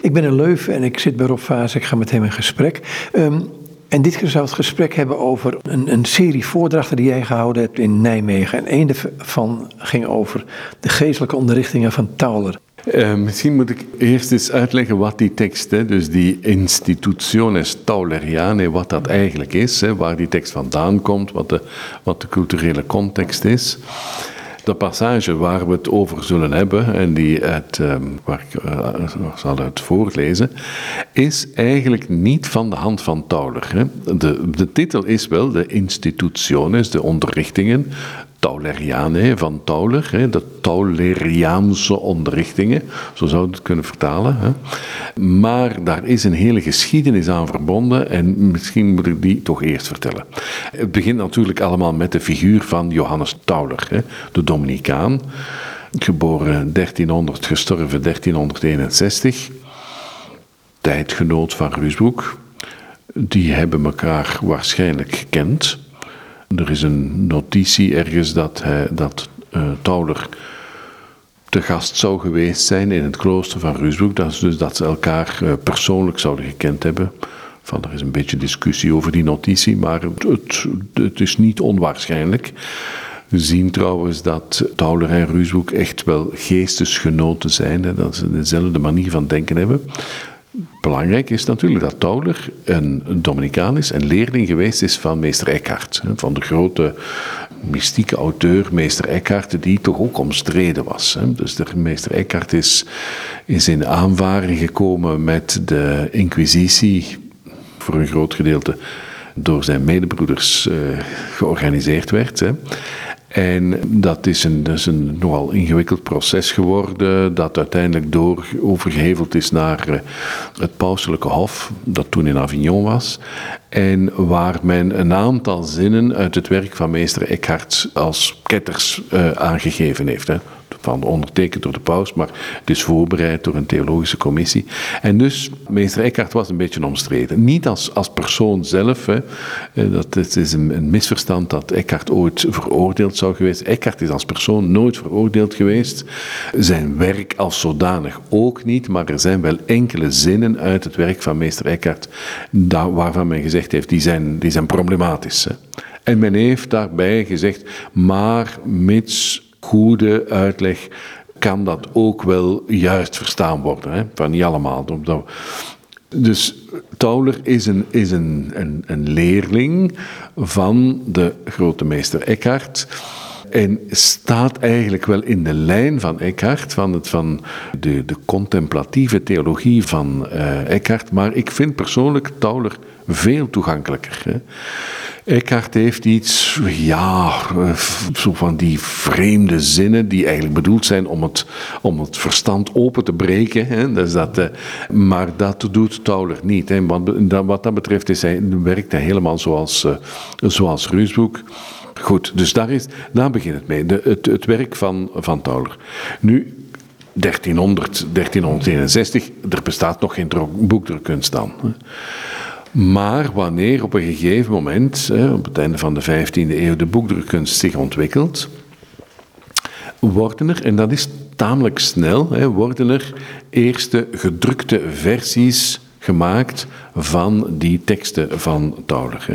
Ik ben in Leuven en ik zit bij Rob Vaas. Ik ga met hem in gesprek. Ehm, en dit keer zou het gesprek hebben over een, een, serie voordrachten die jij gehouden hebt in Nijmegen. En een daarvan ging over de geestelijke onderrichtingen van Tauler. Uh, misschien moet ik eerst eens uitleggen wat die tekst, dus die institutiones Tauleriane, wat dat eigenlijk is, hè, waar die tekst vandaan komt, wat de, wat de culturele context is. De passage waar we het over zullen hebben, en die uit, ehm, waar ik uh, zal uit voorlezen, is eigenlijk niet van de hand van Tauler. De, de titel is wel de institutiones, de onderrichtingen Tauleriane van Tauler, de Tauleriaanse onderrichtingen, zo zou je het kunnen vertalen. Maar daar is een hele geschiedenis aan verbonden en misschien moet ik die toch eerst vertellen. Het begint natuurlijk allemaal met de figuur van Johannes Tauler, de Dominicaan, geboren 1300, gestorven 1361, tijdgenoot van Ruusbroek. Die hebben elkaar waarschijnlijk gekend. Er is een notitie ergens dat, hij, dat uh, Tauler te gast zou geweest zijn in het klooster van Ruusbroek. Dat dus dat ze elkaar uh, persoonlijk zouden gekend hebben. Van, er is een beetje discussie over die notitie, maar het, het, het is niet onwaarschijnlijk. We zien trouwens dat Tauler en Ruusbroek echt wel geestesgenoten zijn. Hè, dat ze dezelfde manier van denken hebben. Belangrijk is natuurlijk dat Tauler een Dominicaan is en leerling geweest is van meester Eckhart. Van de grote mystieke auteur meester Eckhart, die toch ook omstreden was. Dus de meester Eckhart is, in aanvaring gekomen met de inquisitie, voor een groot gedeelte door zijn medebroeders uh, georganiseerd werd. En dat is een, dat is een nogal ingewikkeld proces geworden, dat uiteindelijk door overgeheveld is naar eh, het pauselijke hof, dat toen in Avignon was. En waar men een aantal zinnen uit het werk van meester Eckhart als ketters uh, aangegeven heeft. Hè van ondertekend door de paus, maar het is voorbereid door een theologische commissie. En dus, meester Eckhart was een beetje omstreden. Niet als, als persoon zelf, hè. Eh, dat het is een, een misverstand dat Eckhart ooit veroordeeld zou geweest. Eckhart is als persoon nooit veroordeeld geweest. Zijn werk als zodanig ook niet, maar er zijn wel enkele zinnen uit het werk van meester Eckhart waarvan men gezegd heeft, die zijn, die zijn problematisch. Hè. En men heeft daarbij gezegd, maar mits goede uitleg kan dat ook wel juist verstaan worden. Hè? Van niet allemaal. Dus Tauler is, een, is een, een, een leerling van de grote meester Eckhart. En staat eigenlijk wel in de lijn van Eckhart, van, het, van de, de contemplatieve theologie van uh, Eckhart. Maar ik vind persoonlijk Tauler veel toegankelijker. Hè. Eckhart heeft iets, ja, zo van die vreemde zinnen die eigenlijk bedoeld zijn om het, om het verstand open te breken. Hè. Dus dat, eh, maar dat doet Tauler niet. Hè. Wat, wat dat betreft is hij, werkt hij helemaal zoals, uh, zoals. Goed, dus daar, is, daar begint het mee. De, het, het werk van, van Tauler. Nu, 1300, 1361, er bestaat nog geen boekdrukkunst dan. Maar wanneer op een gegeven moment, op het einde van de 15e eeuw, de boekdrukkunst zich ontwikkelt, worden er, en dat is tamelijk snel, worden er eerste gedrukte versies gemaakt van die teksten van Tauler.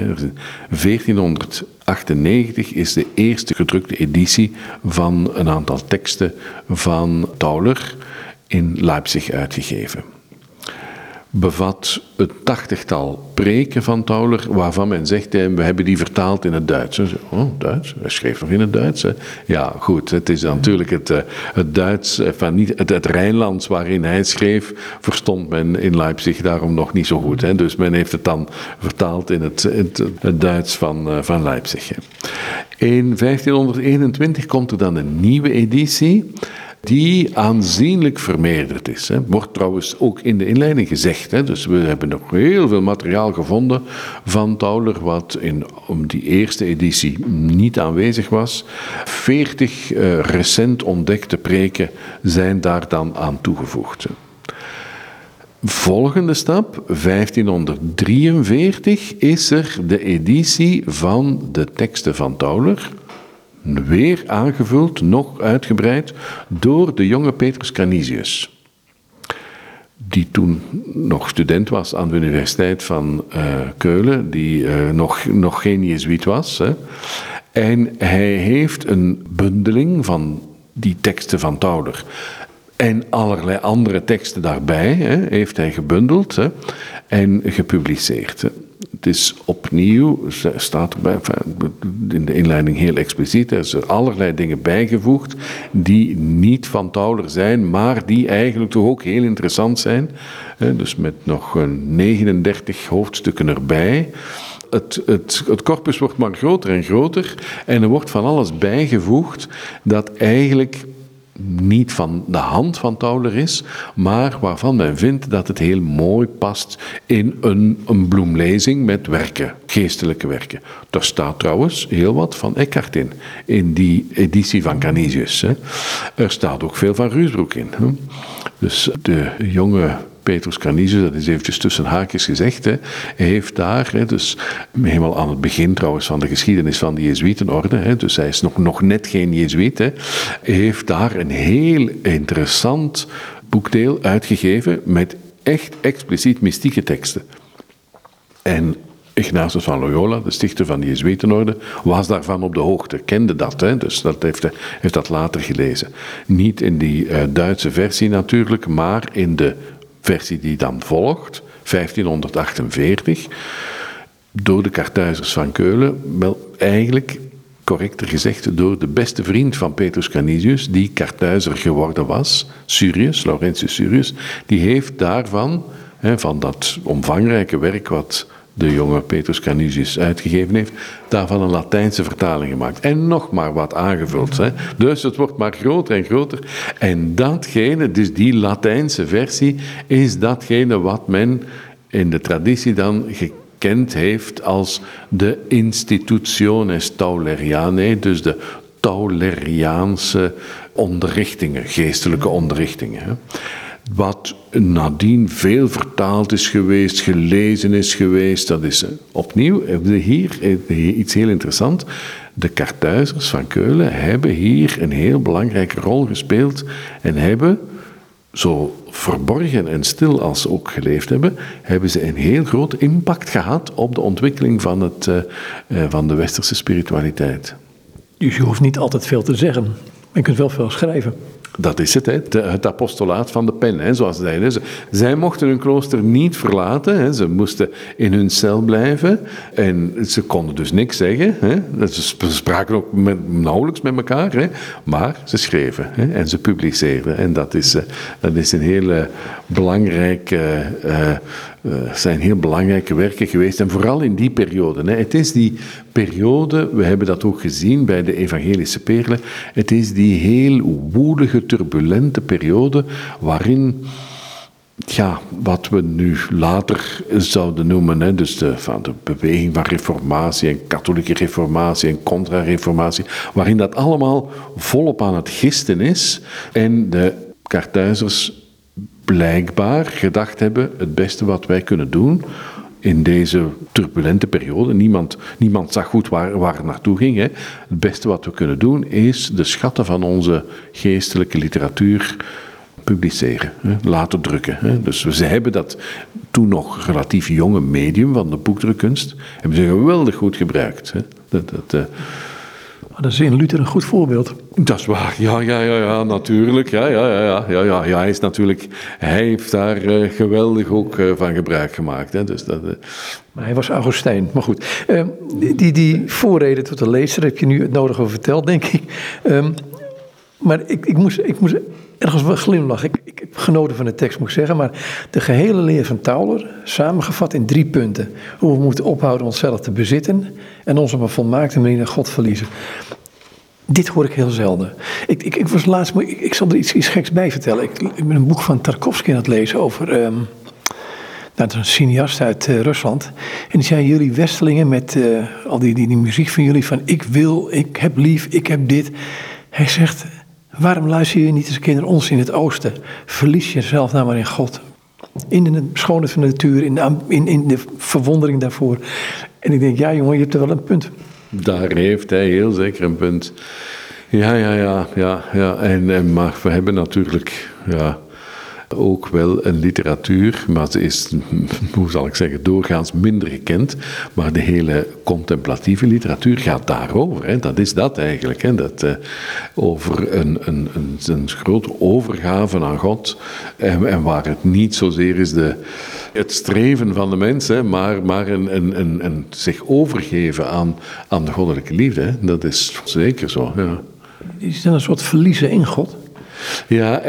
1498 is de eerste gedrukte editie van een aantal teksten van Tauler in Leipzig uitgegeven bevat het tachtigtal preken van Tauler, waarvan men zegt, we hebben die vertaald in het Duits. Oh, Duits? Hij schreef nog in het Duits. Ja, goed, het is natuurlijk het, eh, het Duits, eh, van niet, het, het Rijnlands waarin hij schreef, verstond men in Leipzig daarom nog niet zo goed. Hè? Dus men heeft het dan vertaald in het, het, Duits van, eh, van Leipzig. In 1521 komt er dan een nieuwe editie die aanzienlijk vermeerderd is. Hè. Wordt trouwens ook in de inleiding gezegd. Hè. Dus we hebben nog heel veel materiaal gevonden van Tauler, wat in om die eerste editie niet aanwezig was. Veertig uh, recent ontdekte preken zijn daar dan aan toegevoegd. Volgende stap, 1543, is er de editie van de teksten van Tauler weer aangevuld, nog uitgebreid, door de jonge Petrus Canisius. die toen nog student was aan de Universiteit van uh, Keulen, die uh, nog, nog geen Jezuïet was. Hè. En hij heeft een bundeling van die teksten van Tauler en allerlei andere teksten daarbij hè, heeft hij gebundeld hè, en gepubliceerd. Het is opnieuw, staat erbij, in de inleiding heel expliciet, er zijn allerlei dingen bijgevoegd die niet van Tauler zijn, maar die eigenlijk toch ook heel interessant zijn. Dus met nog 39 hoofdstukken erbij. Het, het, het, corpus wordt maar groter en groter en er wordt van alles bijgevoegd dat eigenlijk niet van de hand van Tauler is, maar waarvan men vindt dat het heel mooi past in een, een bloemlezing met werken, geestelijke werken. Daar staat trouwens heel wat van Eckhart in, in die editie van Canisius. Hè. Er staat ook veel van Ruusbroek in. Dus de jonge Petrus Canisius, dat is eventjes tussen haakjes gezegd, hè, heeft daar, hè, dus helemaal aan het begin trouwens van de geschiedenis van de Jezuïtenorde, hè, dus hij is nog, nog net geen Jezuïet, heeft daar een heel interessant boekdeel uitgegeven met echt expliciet mystieke teksten. En Ignatius van Loyola, de stichter van de Jezuïtenorde, was daarvan op de hoogte, kende dat, hè, dus dat heeft, heeft dat later gelezen. Niet in die uh, Duitse versie natuurlijk, maar in de versie die dan volgt, 1548, door de Kartuizers van Keulen, wel eigenlijk correcter gezegd door de beste vriend van Petrus Canisius, die Kartuizer geworden was, Surius, Laurentius Surius, die heeft daarvan, van dat omvangrijke werk wat de jonge Petrus Canisius uitgegeven heeft, daarvan een Latijnse vertaling gemaakt. En nog maar wat aangevuld. Hè. Dus het wordt maar groter en groter. En datgene, dus die Latijnse versie, is datgene wat men in de traditie dan gekend heeft als de Institutiones Taulerianae, dus de Tauleriaanse onderrichtingen, geestelijke onderrichtingen. Hè wat nadien veel vertaald is geweest, gelezen is geweest. Dat is eh, opnieuw hier eh, iets heel interessants. De Kartuizers van Keulen hebben hier een heel belangrijke rol gespeeld en hebben, zo verborgen en stil als ze ook geleefd hebben, hebben ze een heel groot impact gehad op de ontwikkeling van, het, uh, van de westerse spiritualiteit. Dus je hoeft niet altijd veel te zeggen, maar je kunt wel veel schrijven. Dat is het, hè? het apostolaat van de pen, hè, zoals zeiden. Zij mochten hun klooster niet verlaten, hè. ze moesten in hun cel blijven en ze konden dus niks zeggen. Hè. Ze spraken ook nauwelijks met elkaar, hè. maar ze schreven hè, en ze publiceerden. En dat is, eh, dat is een hele belangrijke uh, zijn heel belangrijke werken geweest. En vooral in die periode. Hè. Het is die periode, we hebben dat ook gezien bij de evangelische perlen. Het is die heel woelige, turbulente periode waarin. Ja, wat we nu later zouden noemen, hè, dus de, van de beweging van reformatie en katholieke reformatie en contra-reformatie, waarin dat allemaal volop aan het gisten is en de Kartuizers blijkbaar gedacht hebben: het beste wat wij kunnen doen in deze turbulente periode. Niemand, niemand zag goed waar, waar het naartoe ging. Hè. Het beste wat we kunnen doen is de schatten van onze geestelijke literatuur publiceren, hè, laten drukken. Hè. Dus ze hebben dat toen nog relatief jonge medium van de boekdrukkunst, hebben ze geweldig goed gebruikt. Hè. Dat, dat, uh, dat is in Luther een goed voorbeeld. Dat is waar, ja, ja, ja, ja natuurlijk. Ja, ja, ja, ja, ja, ja. Hij, is natuurlijk, hij heeft daar uh, geweldig ook uh, van gebruik gemaakt. Hè. Dus dat, uh... Maar hij was Augustijn, maar goed. Ehm, die, die voorreden tot de lezer heb je nu het nodig over verteld, denk ik. Um, maar ik, ik, moest, ik moest ergens wel glimlachen. Ik, ik heb genoten van de tekst, moet ik zeggen. Maar de gehele leer van Tauler, samengevat in drie punten. Hoe we moeten ophouden onszelf te bezitten en ons op een volmaakte manier naar God verliezen. Dit hoor ik heel zelden. Ik, ik, ik was laatst, ik, zal er iets, iets geks bij vertellen. Ik, ben een boek van Tarkovsky aan het lezen over. Dat is een cineast uit uh, Rusland. En die zei: Jullie westelingen met uh, al die, die, die muziek van jullie, van ik wil, ik heb lief, ik heb dit. Hij zegt: Waarom luister je niet keer naar ons in het oosten? Verlies jezelf nou maar in God. In de schoonheid van de natuur, in de, in, in de verwondering daarvoor. En ik denk, ja jongen, je hebt er wel een punt. Daar heeft hij heel zeker een punt. Ja, ja, ja, ja, ja. En, maar we hebben natuurlijk, ja, ook wel een literatuur, maar ze is, hoe zal ik zeggen, doorgaans minder gekend. Maar de hele contemplatieve literatuur gaat daarover. Hè. Dat is dat eigenlijk. Hè. Dat, uh, over een, een, een, een grote overgave aan God. En, en, waar het niet zozeer is de, het streven van de mens, hè, maar, maar een, een, een, een, zich overgeven aan, aan de goddelijke liefde. Dat is zeker zo. Ja. Is dat een soort verliezen in God? Ja,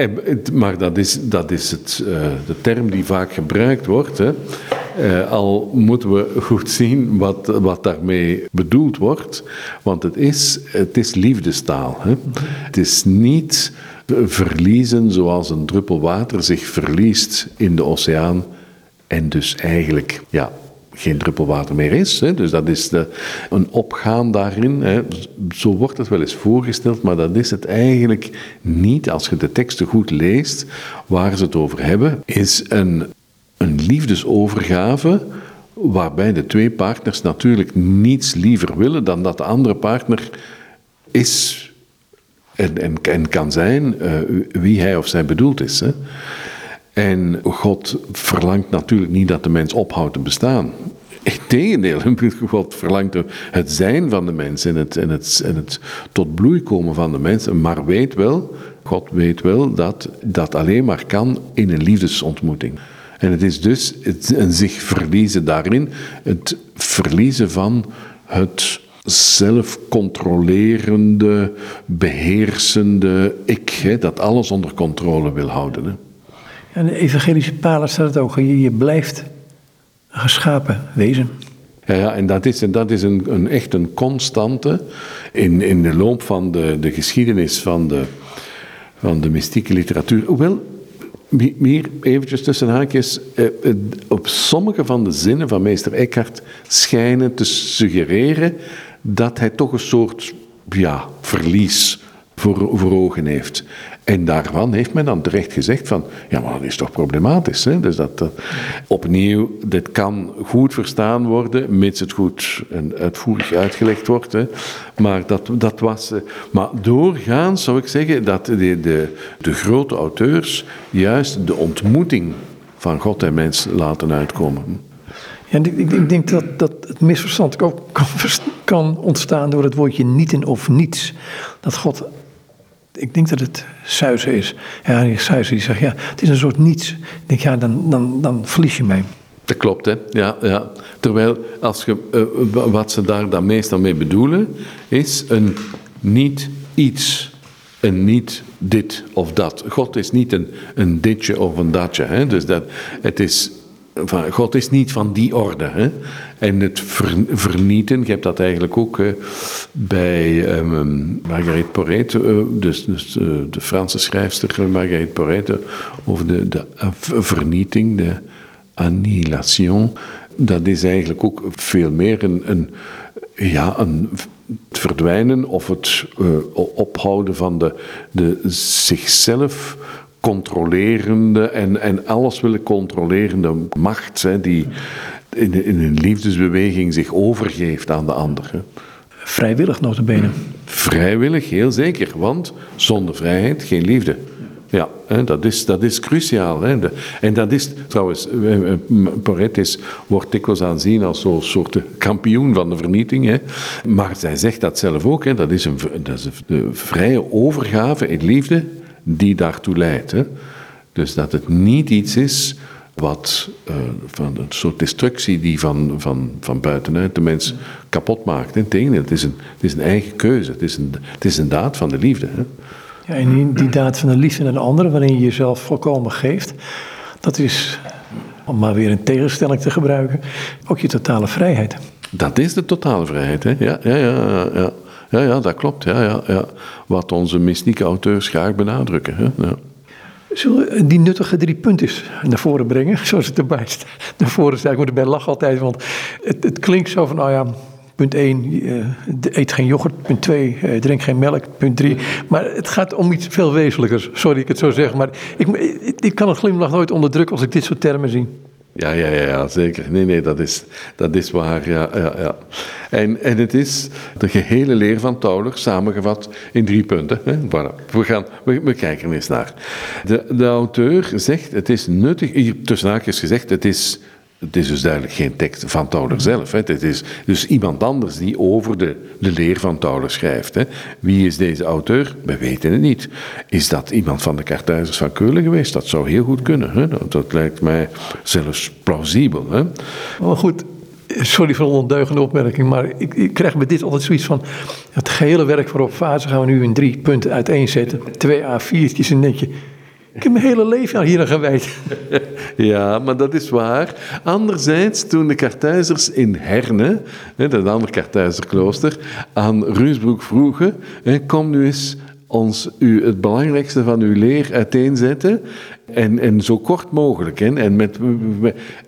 maar dat is, dat is het, uh, de term die vaak gebruikt wordt. Hè. Uh, al moeten we goed zien wat, wat daarmee bedoeld wordt. Want het is, het is liefdestaal. Hè. Het is niet verliezen zoals een druppel water zich verliest in de oceaan. En dus eigenlijk ja, geen druppel water meer is. Hè. Dus dat is de, een opgaan daarin. Hè. Zo wordt het wel eens voorgesteld, maar dat is het eigenlijk niet. Als je de teksten goed leest, waar ze het over hebben, is een, een liefdesovergave waarbij de twee partners natuurlijk niets liever willen dan dat de andere partner is en, kan zijn uh, wie hij of zij bedoeld is. Hè. En God verlangt natuurlijk niet dat de mens ophoudt te bestaan. Integendeel, God verlangt het zijn van de mens en het, het, en het tot bloei komen van de mens. Maar weet wel, God weet wel dat dat alleen maar kan in een liefdesontmoeting. En het is dus het, een zich verliezen daarin, het verliezen van het zelfcontrolerende, beheersende ik, hè, dat alles onder controle wil houden. Hè. En de evangelische palen staat het ook, je, je blijft geschapen wezen. Ja, ja, en dat is, dat is een, een echt een constante in, in de loop van de, de geschiedenis van de, van de mystieke literatuur. Hoewel, hier eventjes tussen haakjes, eh, op sommige van de zinnen van meester Eckhart schijnen te suggereren dat hij toch een soort ja, verlies voor, voor ogen heeft. En daarvan heeft men dan terecht gezegd van, ja, maar dat is toch problematisch. Hè? Dus dat, opnieuw, dit kan goed verstaan worden, mits het goed en uitvoerig uitgelegd wordt. Hè? Maar dat, dat was... Eh, maar doorgaans zou ik zeggen dat de, de, de grote auteurs juist de ontmoeting van God en mens laten uitkomen. Ja, ik, ik, denk dat, dat het misverstand ook kan, kan ontstaan door het woordje nieten of niets. Dat God ik denk dat het Suizen is. Ja, Suizen die zegt, ja, het is een soort niets. Ik denk, ja, dan, dan, dan verlies je mij. Dat klopt, hè. Ja, ja. Terwijl, als je, uh, wat ze daar dan meestal mee bedoelen, is een niet iets. Een niet dit of dat. God is niet een, een ditje of een datje. Hè. Dus dat, het is God is niet van die orde. Hè? En het vernieten, je hebt dat eigenlijk ook bij um, Marguerite Porret, uh, dus, dus uh, de Franse schrijfster Marguerite Porret, over de, de vernieting, de annihilation. Dat is eigenlijk ook veel meer een, een ja, een, het verdwijnen of het ophouden van de, de zichzelf controlerende en, en alles willen controlerende macht hè, die in, in een liefdesbeweging zich overgeeft aan de ander. Hè. Vrijwillig benen. Vrijwillig, heel zeker, want zonder vrijheid geen liefde. Ja, hè, dat, is, dat is cruciaal. Hè. En dat is trouwens, Porret is, wordt dikwijls aanzien als zo'n soort kampioen van de vernieting. Hè. Maar zij zegt dat zelf ook, hè, dat is een, dat is een vrije overgave in liefde die daartoe leidt. Hè. Dus dat het niet iets is wat uh, van een soort destructie die van, van, van buitenuit de mens kapot maakt. Integendeel, het is een, het is een eigen keuze. Het is een, het is een daad van de liefde. Hè. Ja, en die, die daad van de liefde naar de ander, waarin je jezelf volkomen geeft, dat is, om maar weer een tegenstelling te gebruiken, ook je totale vrijheid. Dat is de totale vrijheid, hè? Ja, ja, ja. ja. Ja, ja, dat klopt. Ja, ja, ja. Wat onze mystieke auteurs graag benadrukken. Hè? Ja. Zullen we die nuttige drie punten naar voren brengen, zoals het erbij staat? Naar voren staat, ik moet erbij lachen altijd, want het, het klinkt zo van, nou ja, punt 1, uh, eh, eet geen yoghurt. Punt 2, uh, eh, drink geen melk. Punt 3, maar het gaat om iets veel wezenlijkers. Sorry ik het zo zeg, maar ik, ik, ik kan een glimlach nooit onderdrukken als ik dit soort termen zie. Ja, ja, ja, zeker. Nee, nee, dat is, dat is waar. Ja, ja. En, en het is de gehele leer van Tauler samengevat in drie punten. Hè? Voilà. We, gaan, we, we, kijken eens naar. De, de auteur zegt, het is nuttig, hier tussen haakjes gezegd, het is het is dus duidelijk geen tekst van Tauler zelf. Hè. Het is dus iemand anders die over de, de leer van Tauler schrijft. Hè. Wie is deze auteur? We weten het niet. Is dat iemand van de Kartuizers van Keulen geweest? Dat zou heel goed kunnen. Hè. Dat, lijkt mij zelfs plausibel. Hè. Maar goed, sorry voor een ondeugende opmerking, maar ik, ik, krijg bij dit altijd zoiets van... Het gehele werk voor op fase gaan we nu in drie punten uiteenzetten. Twee A4'tjes en denk je... Ik heb mijn hele leven hier aan gewijd. Ja, maar dat is waar. Anderzijds, toen de Kartuizers in Herne, dat andere Kartuizerklooster, aan Ruusbroek vroegen, kom nu eens ons u, het belangrijkste van uw leer uiteenzetten. En, en zo kort mogelijk. Hè? En, met,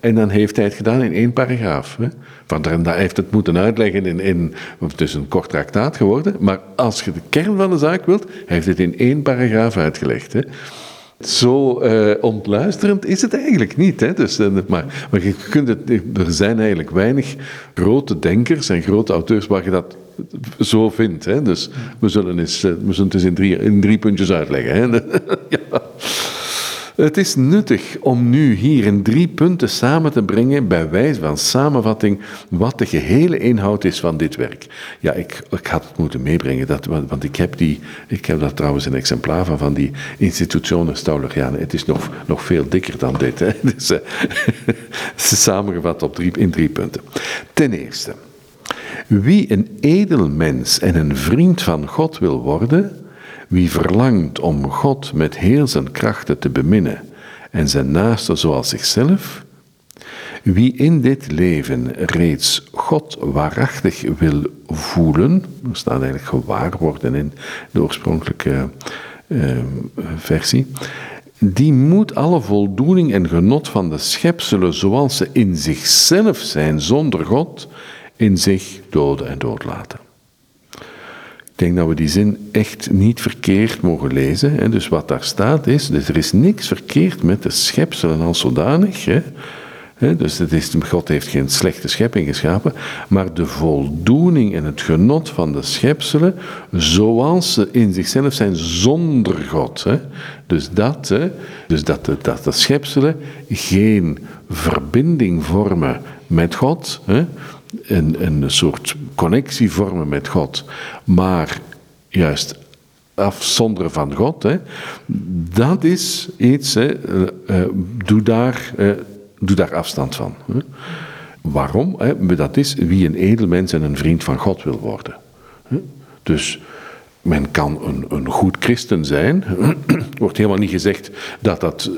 en dan heeft hij het gedaan in één paragraaf. Hè? Want hij heeft het moeten uitleggen in, in. Het is een kort traktaat geworden. Maar als je de kern van de zaak wilt, hij heeft het in één paragraaf uitgelegd. Hè? Zo uh, ontluisterend is het eigenlijk niet. Hè? Dus, uh, maar, maar je kunt het, er zijn eigenlijk weinig grote denkers en grote auteurs waar je dat zo vindt. Hè? Dus we zullen, eens, we het eens in drie, in drie puntjes uitleggen. Hè? ja. Het is nuttig om nu hier in drie punten samen te brengen, bij wijze van samenvatting, wat de gehele inhoud is van dit werk. Ja, ik, ik had het moeten meebrengen, dat, want ik heb, die, ik heb daar trouwens een exemplaar van, van die Institutiones Taulerianen. Het is nog, nog veel dikker dan dit. Hè. Dus, uh, samengevat op drie, in drie punten. Ten eerste, wie een edel mens en een vriend van God wil worden wie verlangt om God met heel zijn krachten te beminnen en zijn naaste zoals zichzelf, wie in dit leven reeds God waarachtig wil voelen, er staat eigenlijk gewaar worden in de oorspronkelijke uh, versie, die moet alle voldoening en genot van de schepselen zoals ze in zichzelf zijn zonder God, in zich doden en doodlaten. Ik denk dat we die zin echt niet verkeerd mogen lezen. Dus wat daar staat is, dus er is niks verkeerd met de schepselen als zodanig. Dus het is, God heeft geen slechte schepping geschapen, maar de voldoening en het genot van de schepselen, zoals ze in zichzelf zijn zonder God. Dus dat, dus dat, dat de schepselen geen verbinding vormen met God, een, een soort connectie vormen met God, maar juist afzonderen van God, hè, dat is iets, hè, uh, doe, daar, uh, doe daar afstand van. Hè. Waarom? Hè? Dat is wie een edelmens en een vriend van God wil worden. Dus men kan een, een goed christen zijn. Wordt helemaal niet gezegd dat dat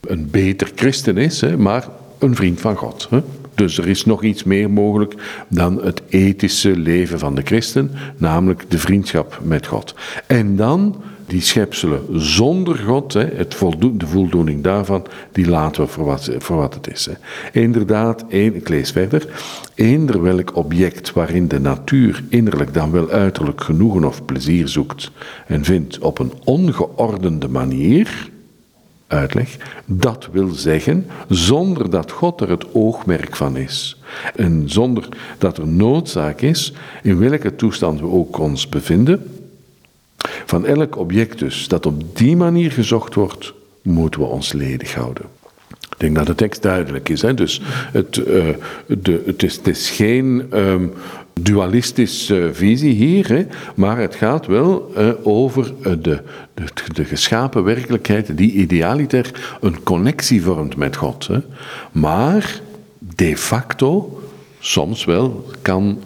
een beter christen is, hè, maar een vriend van God. Hè. Dus er is nog iets meer mogelijk dan het ethische leven van de christen, namelijk de vriendschap met God. En dan die schepselen zonder God, het de voldoening daarvan, die laten we voor wat, voor wat het is. Inderdaad, ik lees verder, eender welk object waarin de natuur innerlijk dan wel uiterlijk genoegen of plezier zoekt en vindt op een ongeordende manier, uitleg. Dat wil zeggen, zonder dat God er het oogmerk van is. En zonder dat er noodzaak is, in welke toestand we ook ons bevinden, van elk object dus, dat op die manier gezocht wordt, moeten we ons ledig houden. Ik denk dat de tekst duidelijk is. Hè? Dus het, uh, de, het, is, het is geen um, dualistische visie hier, hè? maar het gaat wel uh, over uh, de, de, de, geschapen werkelijkheid die idealiter een connectie vormt met God. Hè? Maar de facto soms wel kan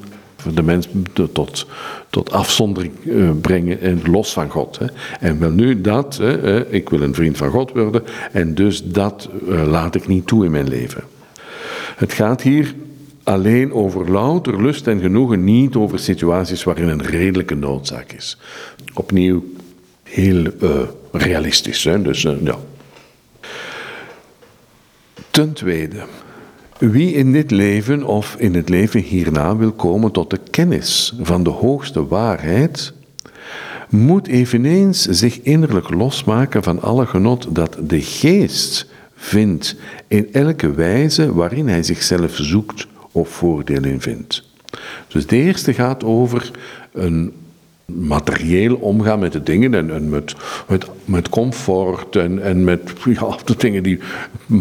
de mens tot, tot afzondering uh, brengen en los van God. Hè. En wel nu dat, hè, ik wil een vriend van God worden en dus dat laat ik niet toe in mijn leven. Het gaat hier alleen over louter lust en genoegen, niet over situaties waarin een redelijke noodzaak is. Opnieuw heel uh, realistisch. Dus, ja. Ten tweede, wie in dit leven of in het leven hierna wil komen tot de kennis van de hoogste waarheid, moet eveneens zich innerlijk losmaken van alle genot dat de geest vindt in elke wijze waarin hij zichzelf zoekt of voordeel in vindt. Dus de eerste gaat over een materieel omgaan met de dingen en, en met, met, met, comfort en, en met ja, de dingen die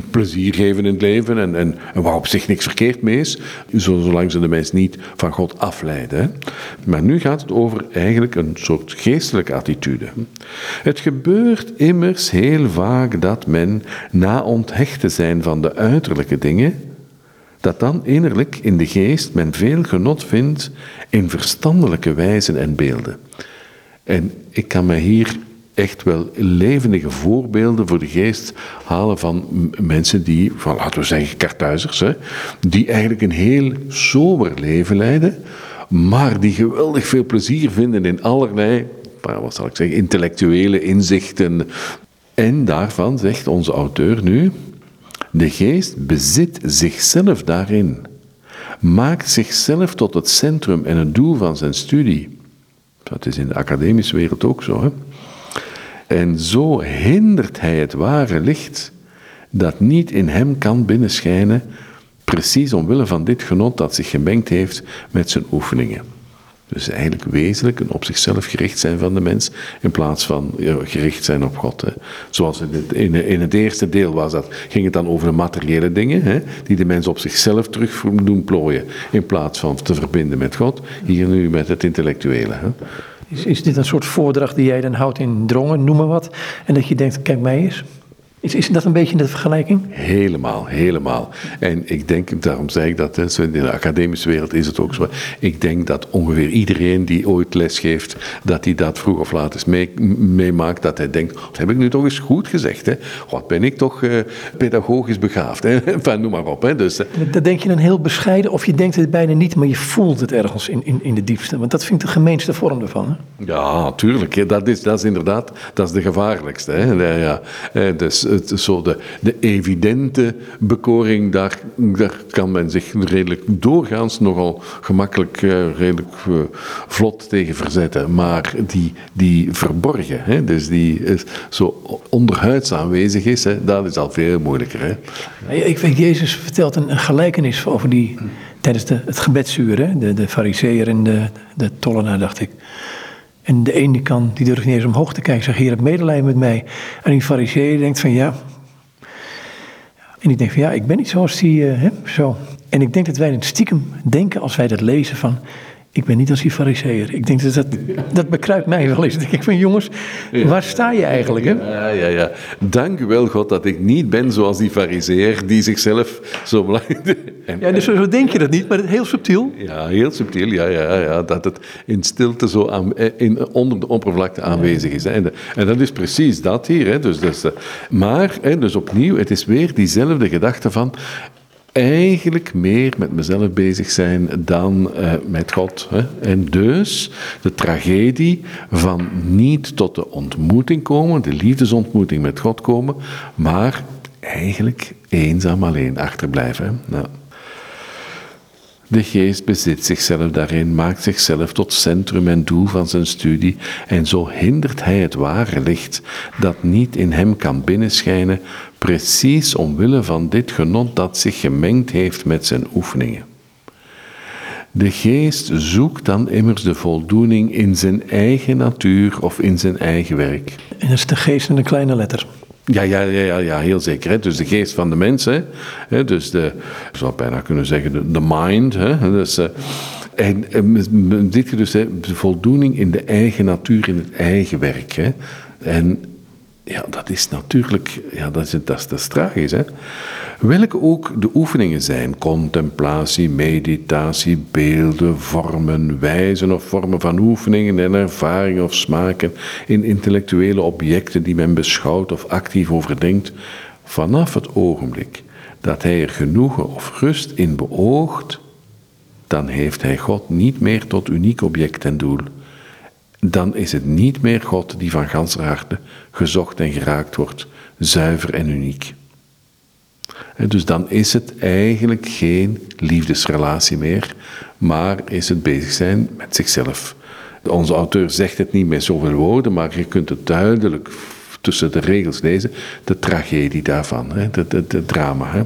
plezier geven in het leven en, en, en waar op zich niks verkeerd mee is, zolang ze de mens niet van God afleiden. Maar nu gaat het over eigenlijk een soort geestelijke attitude. Het gebeurt immers heel vaak dat men, na onthecht te zijn van de uiterlijke dingen, dat dan innerlijk in de geest men veel genot vindt in verstandelijke wijzen en beelden. En ik kan me hier echt wel levendige voorbeelden voor de geest halen van mensen die, van, laten we zeggen kartuizers, hè, die eigenlijk een heel sober leven leiden, maar die geweldig veel plezier vinden in allerlei, wat zal ik zeggen, intellectuele inzichten. En daarvan zegt onze auteur nu, de geest bezit zichzelf daarin, maakt zichzelf tot het centrum en het doel van zijn studie. Dat is in de academische wereld ook zo. Hè? En zo hindert hij het ware licht dat niet in hem kan binnenschijnen, precies omwille van dit genot dat zich gemengd heeft met zijn oefeningen. Dus eigenlijk wezenlijk een op zichzelf gericht zijn van de mens in plaats van gericht zijn op God. Hè. Zoals in het, in, het, eerste deel was dat, ging het dan over de materiële dingen, hè, die de mens op zichzelf terug doen plooien in plaats van te verbinden met God. Hier nu met het intellectuele. Hè. Is, is dit een soort voordracht die jij dan houdt in drongen, noem maar wat, en dat je denkt, kijk mij eens? Is, is dat een beetje de vergelijking? Helemaal, helemaal. En ik denk, daarom zeg ik dat, in de academische wereld is het ook zo. Ik denk dat ongeveer iedereen die ooit les geeft, dat hij dat vroeg of laat eens meemaakt. dat hij denkt, wat heb ik nu toch eens goed gezegd? Hè? Wat ben ik toch uh, pedagogisch begaafd? Hè? Enfin, noem maar op. Hè? Dus, uh, dat denk je dan heel bescheiden, of je denkt het bijna niet, maar je voelt het ergens in, in, in de diepste. Want dat vind ik de gemeenste vorm ervan. Hè? Ja, tuurlijk. Dat is, dat is inderdaad dat is de gevaarlijkste. Hè? Ja, ja. Eh, dus het, zo de, de evidente bekoring, daar, daar kan men zich redelijk doorgaans nogal gemakkelijk, uh, redelijk uh, vlot tegen verzetten. Maar die, die verborgen, hè, dus die is zo onderhuids aanwezig is, hè, dat is al veel moeilijker. Hè. Ik weet, Jezus vertelt een, een gelijkenis over die, tijdens de, het gebedsuur, hè, de, de fariseer en de, de tollenaar, dacht ik. En de ene kan, die durft niet eens omhoog te kijken, zegt, Heer, heb medelijden met mij. En die fariseer denkt van, ja. En die denkt van, ja, ik ben niet zoals die, uh, hè, zo. En ik denk dat wij het stiekem denken als wij dat lezen van, ik ben niet als die fariseer. Ik denk dat dat, dat bekruipt mij wel eens. Denk ik van jongens, waar sta je eigenlijk? Hè? Ja, ja, ja. Dank u wel God dat ik niet ben zoals die fariseer die zichzelf zo belangrijk... Ja, dus zo denk je dat niet, maar heel subtiel. Ja, heel subtiel, ja, ja, ja. Dat het in stilte zo aan, in, onder de oppervlakte aanwezig is. Hè. En, en, dat is precies dat hier. Hè. Dus, dus, maar, hè, dus opnieuw, het is weer diezelfde gedachte van eigenlijk meer met mezelf bezig zijn dan uh, met God. Hè? En dus de tragedie van niet tot de ontmoeting komen, de liefdesontmoeting met God komen, maar eigenlijk eenzaam alleen achterblijven. Nou. De geest bezit zichzelf daarin, maakt zichzelf tot centrum en doel van zijn studie en zo hindert hij het ware licht dat niet in hem kan binnenschijnen, precies omwille van dit genot dat zich gemengd heeft met zijn oefeningen. De geest zoekt dan immers de voldoening in zijn eigen natuur of in zijn eigen werk. En dat is de geest in een kleine letter. Ja, ja, ja, ja, heel zeker. Hè. Dus de geest van de mens, hè. dus de, zou bijna kunnen zeggen, de, de mind. Hè. Dus, uh, en dit dus de voldoening in de eigen natuur, in het eigen werk. Hè. En ja, dat is natuurlijk, ja, dat is, dat is, is tragisch. Hè? Welke ook de oefeningen zijn, contemplatie, meditatie, beelden, vormen, wijzen of vormen van oefeningen en ervaringen of smaken in intellectuele objecten die men beschouwt of actief overdenkt, vanaf het ogenblik dat hij er genoegen of rust in beoogt, dan heeft hij God niet meer tot uniek object en doel dan is het niet meer God die van ganser harte gezocht en geraakt wordt, zuiver en uniek. dus dan is het eigenlijk geen liefdesrelatie meer, maar is het bezig zijn met zichzelf. Onze auteur zegt het niet met zoveel woorden, maar je kunt het duidelijk tussen de regels lezen, de tragedie daarvan, het drama. Hè.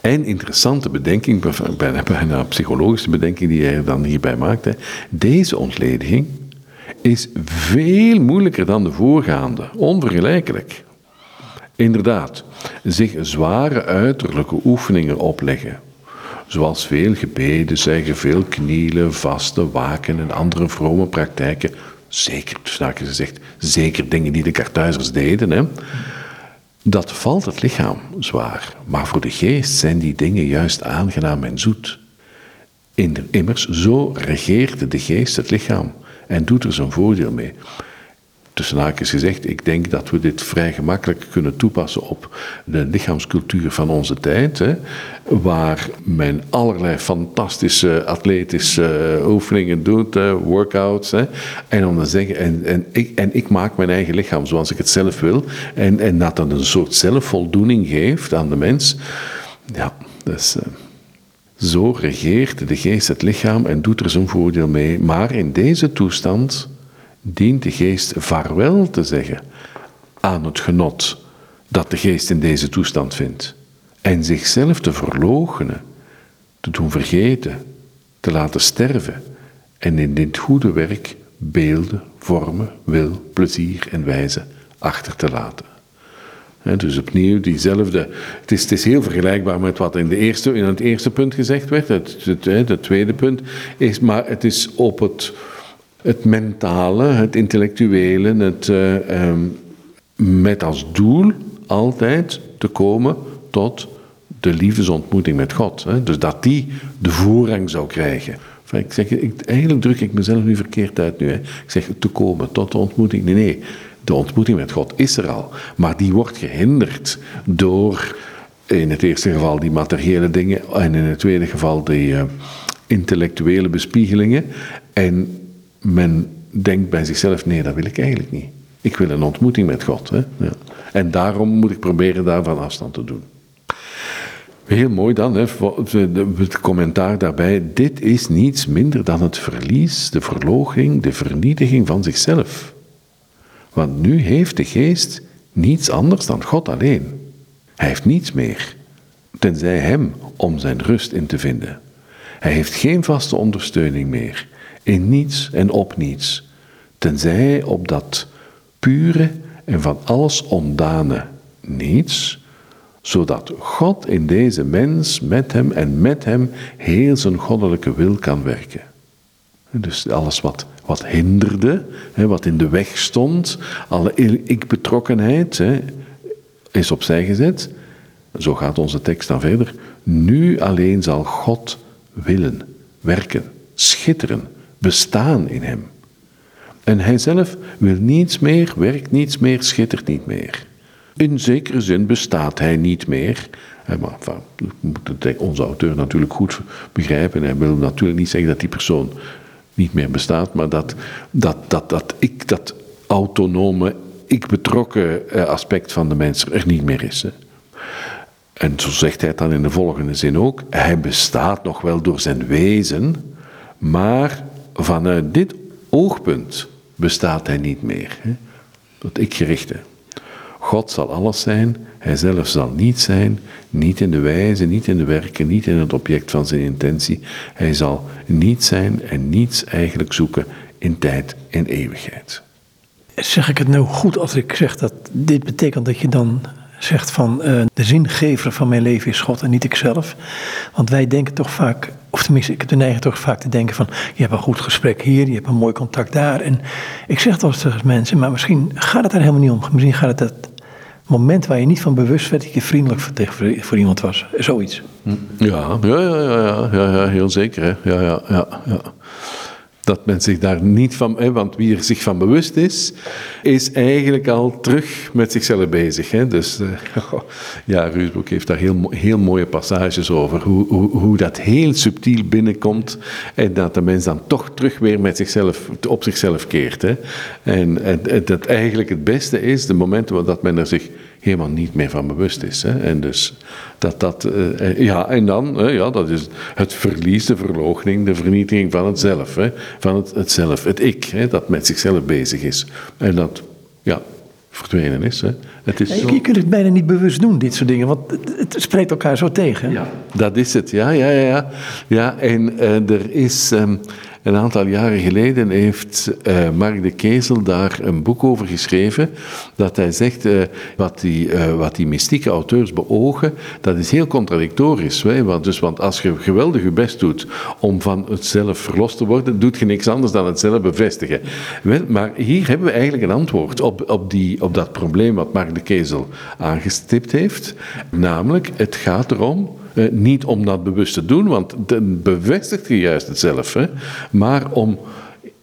En interessante bedenking, bijna, bijna psychologische bedenking die hij dan hierbij maakt. Deze ontlediging is veel moeilijker dan de voorgaande, onvergelijkelijk. Inderdaad, zich zware uiterlijke oefeningen opleggen, zoals veel gebeden zeggen, veel knielen, vasten, waken en andere vrome praktijken, zeker, dus gezegd, zeker dingen die de Kartuizers deden, hè, dat valt het lichaam zwaar. Maar voor de geest zijn die dingen juist aangenaam en zoet. Immers, zo regeert de geest het lichaam en doet er zijn voordeel mee. Tussen haakjes gezegd, ik denk dat we dit vrij gemakkelijk kunnen toepassen op de lichaamscultuur van onze tijd, hè, waar men allerlei fantastische atletische oefeningen doet, workouts, hè, en om te zeggen, en, en, ik, en ik maak mijn eigen lichaam zoals ik het zelf wil, en, en dat dat een soort zelfvoldoening geeft aan de mens, ja, dus... zo regeert de geest het lichaam en doet er zijn voordeel mee. Maar in deze toestand dient de geest vaarwel te zeggen aan het genot dat de geest in deze toestand vindt. En zichzelf te verloochenen, te doen vergeten, te laten sterven en in dit goede werk beelden, vormen, wil, plezier en wijze achter te laten. Dus opnieuw diezelfde. Het is, heel vergelijkbaar met wat in, de eerste, in het eerste punt gezegd werd. Het, het, tweede punt is, maar het is op het het mentale, het intellectuele, het, uh, um, met als doel altijd te komen tot de liefdesontmoeting met God. Dus dat die de voorrang zou krijgen. Ik zeg, ik, eigenlijk druk ik mezelf nu verkeerd uit nu. Ik zeg te komen tot de ontmoeting. Nee, nee. De ontmoeting met God is er al. Maar die wordt gehinderd door in het eerste geval die materiële dingen en in het tweede geval die uh, intellectuele bespiegelingen. En men denkt bij zichzelf, nee, dat wil ik eigenlijk niet. Ik wil een ontmoeting met God. Hè? Ja. En daarom moet ik proberen daarvan afstand te doen. Heel mooi dan, hè, het commentaar daarbij. Dit is niets minder dan het verlies, de verloging, de vernietiging van zichzelf. Want nu heeft de geest niets anders dan God alleen. Hij heeft niets meer, tenzij Hem om zijn rust in te vinden. Hij heeft geen vaste ondersteuning meer in niets en op niets, tenzij op dat pure en van alles ondane niets, zodat God in deze mens met hem en met hem heel zijn goddelijke wil kan werken. Dus alles wat, wat hinderde, wat in de weg stond, alle ik-betrokkenheid, is opzij gezet. Zo gaat onze tekst dan verder. Nu alleen zal God willen, werken, schitteren, bestaan in hem. En hij zelf wil niets meer, werkt niets meer, schittert niet meer. In zekere zin bestaat hij niet meer. Maar enfin, onze auteur natuurlijk goed begrijpen. Hij wil natuurlijk niet zeggen dat die persoon niet meer bestaat, maar dat, dat, dat, dat ik, dat autonome, ik betrokken eh, aspect van de mens er niet meer is. En zo zegt hij dan in de volgende zin ook. Hij bestaat nog wel door zijn wezen, maar vanuit dit oogpunt bestaat hij niet meer. Hè? Dat ik-gerichte. God zal alles zijn, hij zelf zal niet zijn, niet in de wijze, niet in de werken, niet in het object van zijn intentie. Hij zal niet zijn en niets eigenlijk zoeken in tijd en eeuwigheid. Zeg ik het nou goed als ik zeg dat dit betekent dat je dan zegt van uh, de zingever van mijn leven is God en niet ikzelf. Want wij denken toch vaak, of tenminste ik heb de neiging toch vaak te denken van je hebt een goed gesprek hier, je hebt een mooi contact daar. En ik zeg eens tegen mensen, maar misschien gaat het daar helemaal niet om. Misschien gaat het het moment waar je niet van bewust werd dat je vriendelijk voor, iemand was. Zoiets. Ja, ja, ja, ja, ja, ja heel zeker. Hè. Ja, ja, ja, ja dat men zich daar niet van, hè, want wie er zich van bewust is, is eigenlijk al terug met zichzelf bezig. Hè. Dus uh, ja, Ruusbroek heeft daar heel, mooie passages over, hoe, hoe, hoe dat heel subtiel binnenkomt en dat de mens dan toch terug weer met zichzelf, op zichzelf keert. Hè. En dat eigenlijk het beste is, de momenten dat men er zich helemaal niet meer van bewust is. Hè. En dus dat dat, uh, ja, en dan, uh, ja, dat is het verlies, de verloochening, de vernietiging van het zelf, hè, van het, het zelf, het ik, hè, dat met zichzelf bezig is. En dat, ja, verdwenen is. Hè. Het is Ja, zo... je, je kunt het bijna niet bewust doen, dit soort dingen, want het, het spreekt elkaar zo tegen. Ja, dat is het, ja, ja, ja. ja. ja en eh, er is ehm, een aantal jaren geleden heeft eh, Mark de Kezel daar een boek over geschreven, dat hij zegt, eh, wat, die, eh, wat die mystieke auteurs beogen, dat is heel contradictorisch. Want, dus, want als je geweldig je best doet om van het zelf verlost te worden, doet je niks anders dan het zelf bevestigen. Maar hier hebben we eigenlijk een antwoord op, op, die, op dat probleem wat Mark de Kezel aangestipt heeft. Namelijk, het gaat erom eh, niet om dat bewust te doen, want dan bevestigt je juist het zelf. Hè? Maar om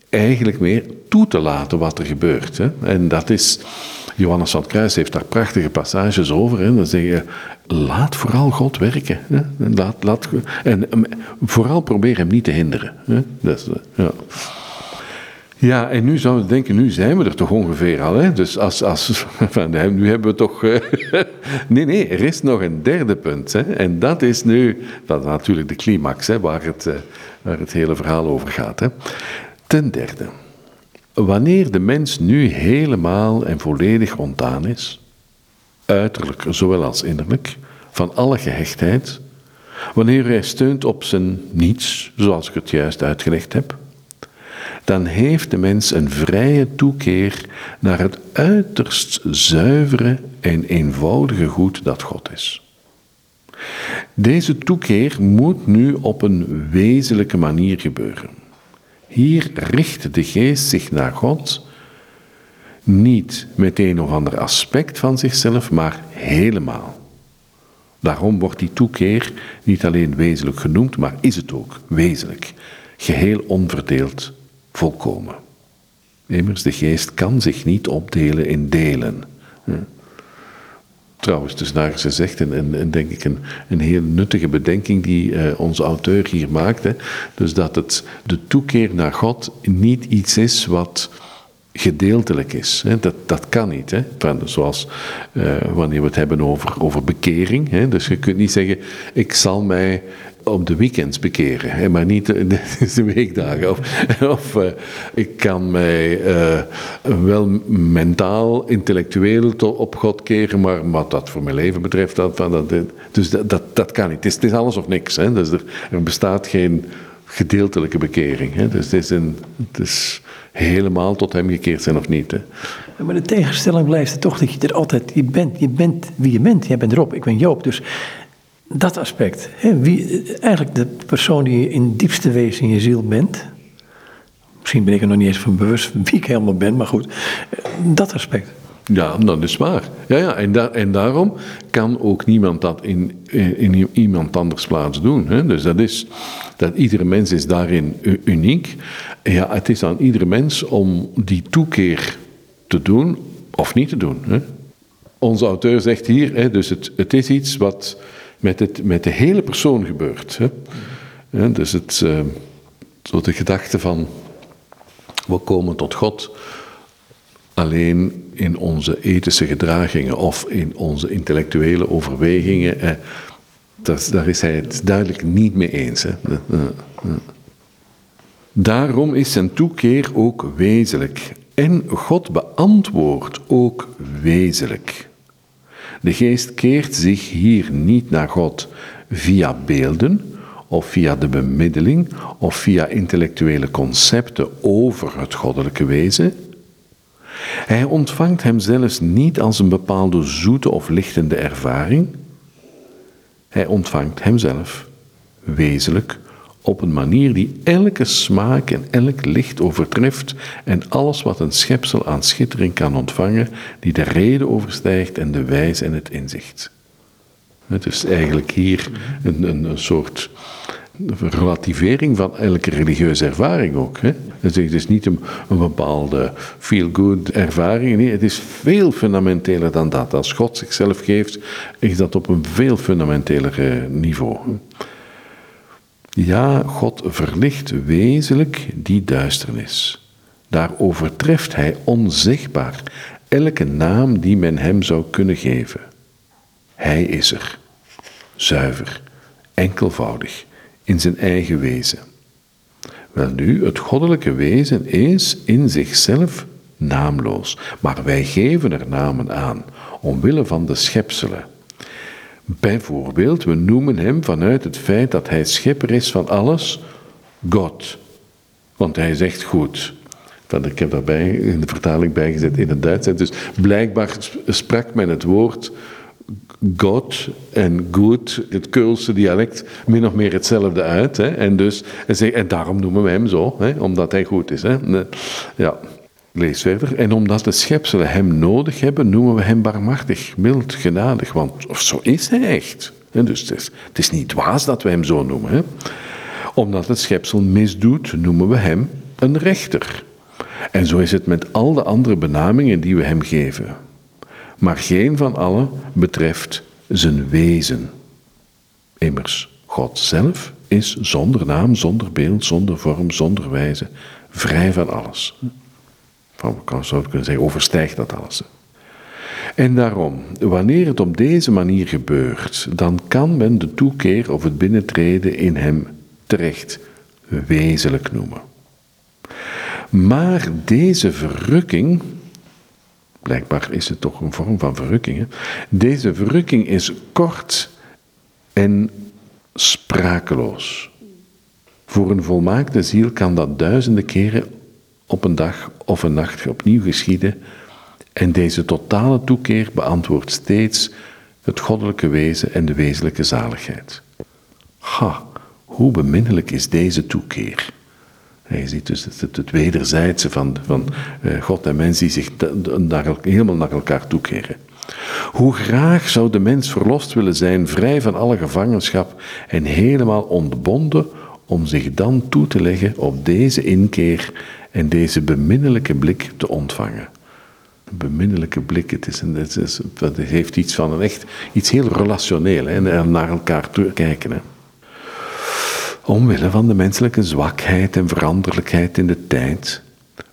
eigenlijk meer toe te laten wat er gebeurt. Hè? En dat is. Johannes van Kruis heeft daar prachtige passages over. Hè? Dan zeg je, laat vooral God werken. Hè? Laat, laat, en vooral probeer hem niet te hinderen. Hè? Dat is, uh, ja. Ja, en nu zouden we denken, nu zijn we er toch ongeveer al. Hè? Dus als, als, van, nu hebben we toch... Uh, nee, nee, er is nog een derde punt. Hè? En dat is nu, dat is natuurlijk de climax, hè, waar, het, uh, waar het hele verhaal over gaat. Hè? Ten derde, wanneer de mens nu helemaal en volledig ontdaan is, uiterlijk zowel als innerlijk, van alle gehechtheid, wanneer hij steunt op zijn niets, zoals ik het juist uitgelegd heb, dan heeft de mens een vrije toekeer naar het uiterst zuivere en eenvoudige goed dat God is. Deze toekeer moet nu op een wezenlijke manier gebeuren. Hier richt de geest zich naar God, niet met een of ander aspect van zichzelf, maar helemaal. Daarom wordt die toekeer niet alleen wezenlijk genoemd, maar is het ook wezenlijk, geheel onverdeeld volkomen. Immers, de geest kan zich niet opdelen in delen. Trouwens, dus naar ze zegt, en, en, en, denk ik een, een heel nuttige bedenking die uh, onze auteur hier maakt. Dus dat het, de toekeer naar God niet iets is wat gedeeltelijk is. Hè. Dat, dat kan niet. Hè. Zoals uh, wanneer we het hebben over, over bekering. Hè. Dus je kunt niet zeggen, ik zal mij op de weekends bekeren, hè, maar niet de, de weekdagen. Of, of uh, ik kan mij uh, wel mentaal, intellectueel op God keren, maar wat dat voor mijn leven betreft, dat, dus dat, dat, kan niet. Het is, het is alles of niks. Hè. Dus er, bestaat geen gedeeltelijke bekering. Hè. Dus het is, een, het is helemaal tot hem gekeerd zijn of niet. Hè. Maar de tegenstelling blijft toch dat je er altijd, je bent, je bent wie je bent. Jij bent Rob, ik ben Joop. Dus dat aspect. Hè, wie, eigenlijk de persoon die je in diepste wezen in je ziel bent. Misschien ben ik er nog niet eens van bewust wie ik helemaal ben, maar goed. Dat aspect. Ja, dat is waar. Ja, ja, en, en daarom kan ook niemand dat in, in, in iemand anders plaats doen. Hè? Dus dat is, dat iedere mens is daarin uniek. Ja, het is aan iedere mens om die toekeer te doen of niet te doen. Hè? Onze auteur zegt hier, hè, dus het, het is iets wat met, het, met de hele persoon gebeurt. Hè? Dus het, uh, zo de gedachte van we komen tot God alleen in onze ethische gedragingen of in onze intellectuele overwegingen. Eh, dat, daar is hij het duidelijk niet mee eens. Hè? Uh, Daarom is zijn toekeer ook wezenlijk. En God beantwoordt ook wezenlijk. De geest keert zich hier niet naar God via beelden of via de bemiddeling of via intellectuele concepten over het goddelijke wezen. Hij ontvangt hem zelfs niet als een bepaalde zoete of lichtende ervaring. Hij ontvangt hemzelf wezenlijk op een manier die elke smaak en elk licht overtreft en alles wat een schepsel aan schittering kan ontvangen, die de reden overstijgt en de wijs en het inzicht. Het is eigenlijk hier een, een, een soort relativering van elke religieuze ervaring ook. Hè? Het is niet een, een bepaalde feel-good ervaring, nee, het is veel fundamenteler dan dat. Als God zichzelf geeft, is dat op een veel fundamenteler niveau. Ja, God verlicht wezenlijk die duisternis. Daar overtreft hij onzichtbaar elke naam die men hem zou kunnen geven. Hij is er, zuiver, enkelvoudig, in zijn eigen wezen. Welnu, het goddelijke wezen is in zichzelf naamloos. Maar wij geven er namen aan, omwille van de schepselen. Bijvoorbeeld, we noemen hem vanuit het feit dat hij schepper is van alles, God. Want hij zegt goed. Ik heb daarbij in de vertaling bijgezet in het Duits. Dus blijkbaar sprak men het woord God en goed, het Keulse dialect, min of meer hetzelfde uit. Hè? En, dus, en daarom noemen we hem zo, hè? omdat hij goed is. Hè? Ja, lees verder. En omdat de schepselen hem nodig hebben, noemen we hem barmhartig, mild, genadig. Want of zo is hij echt. Dus het is, niet dwaas dat we hem zo noemen. Hè? Omdat het schepsel misdoet, noemen we hem een rechter. En zo is het met al de andere benamingen die we hem geven. Maar geen van alle betreft zijn wezen. Immers, God zelf is zonder naam, zonder beeld, zonder vorm, zonder wijze, vrij van alles. Zo kunnen zeggen, overstijgt dat alles. En daarom, wanneer het op deze manier gebeurt, dan kan men de toekeer of het binnentreden in hem terecht wezenlijk noemen. Maar deze verrukking, blijkbaar is het toch een vorm van verrukking, deze verrukking is kort en sprakeloos. Voor een volmaakte ziel kan dat duizenden keren op een dag of een nacht opnieuw geschieden. En deze totale toekeer beantwoordt steeds het goddelijke wezen en de wezenlijke zaligheid. Ha, hoe beminnelijk is deze toekeer? Je ziet dus het, wederzijdse van, van eh, God en mens die zich helemaal naar elkaar toekeren. Hoe graag zou de mens verlost willen zijn, vrij van alle gevangenschap en helemaal ontbonden, om zich dan toe te leggen op deze inkeer en deze beminnelijke blik te ontvangen. Een beminnelijke blik, het, is een, het, is, het heeft iets van een echt, iets heel relationeel, hè, naar elkaar toe kijken. Hè. Omwille van de menselijke zwakheid en veranderlijkheid in de tijd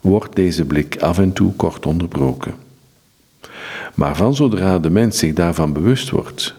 wordt deze blik af en toe kort onderbroken. Maar van zodra de mens zich daarvan bewust wordt,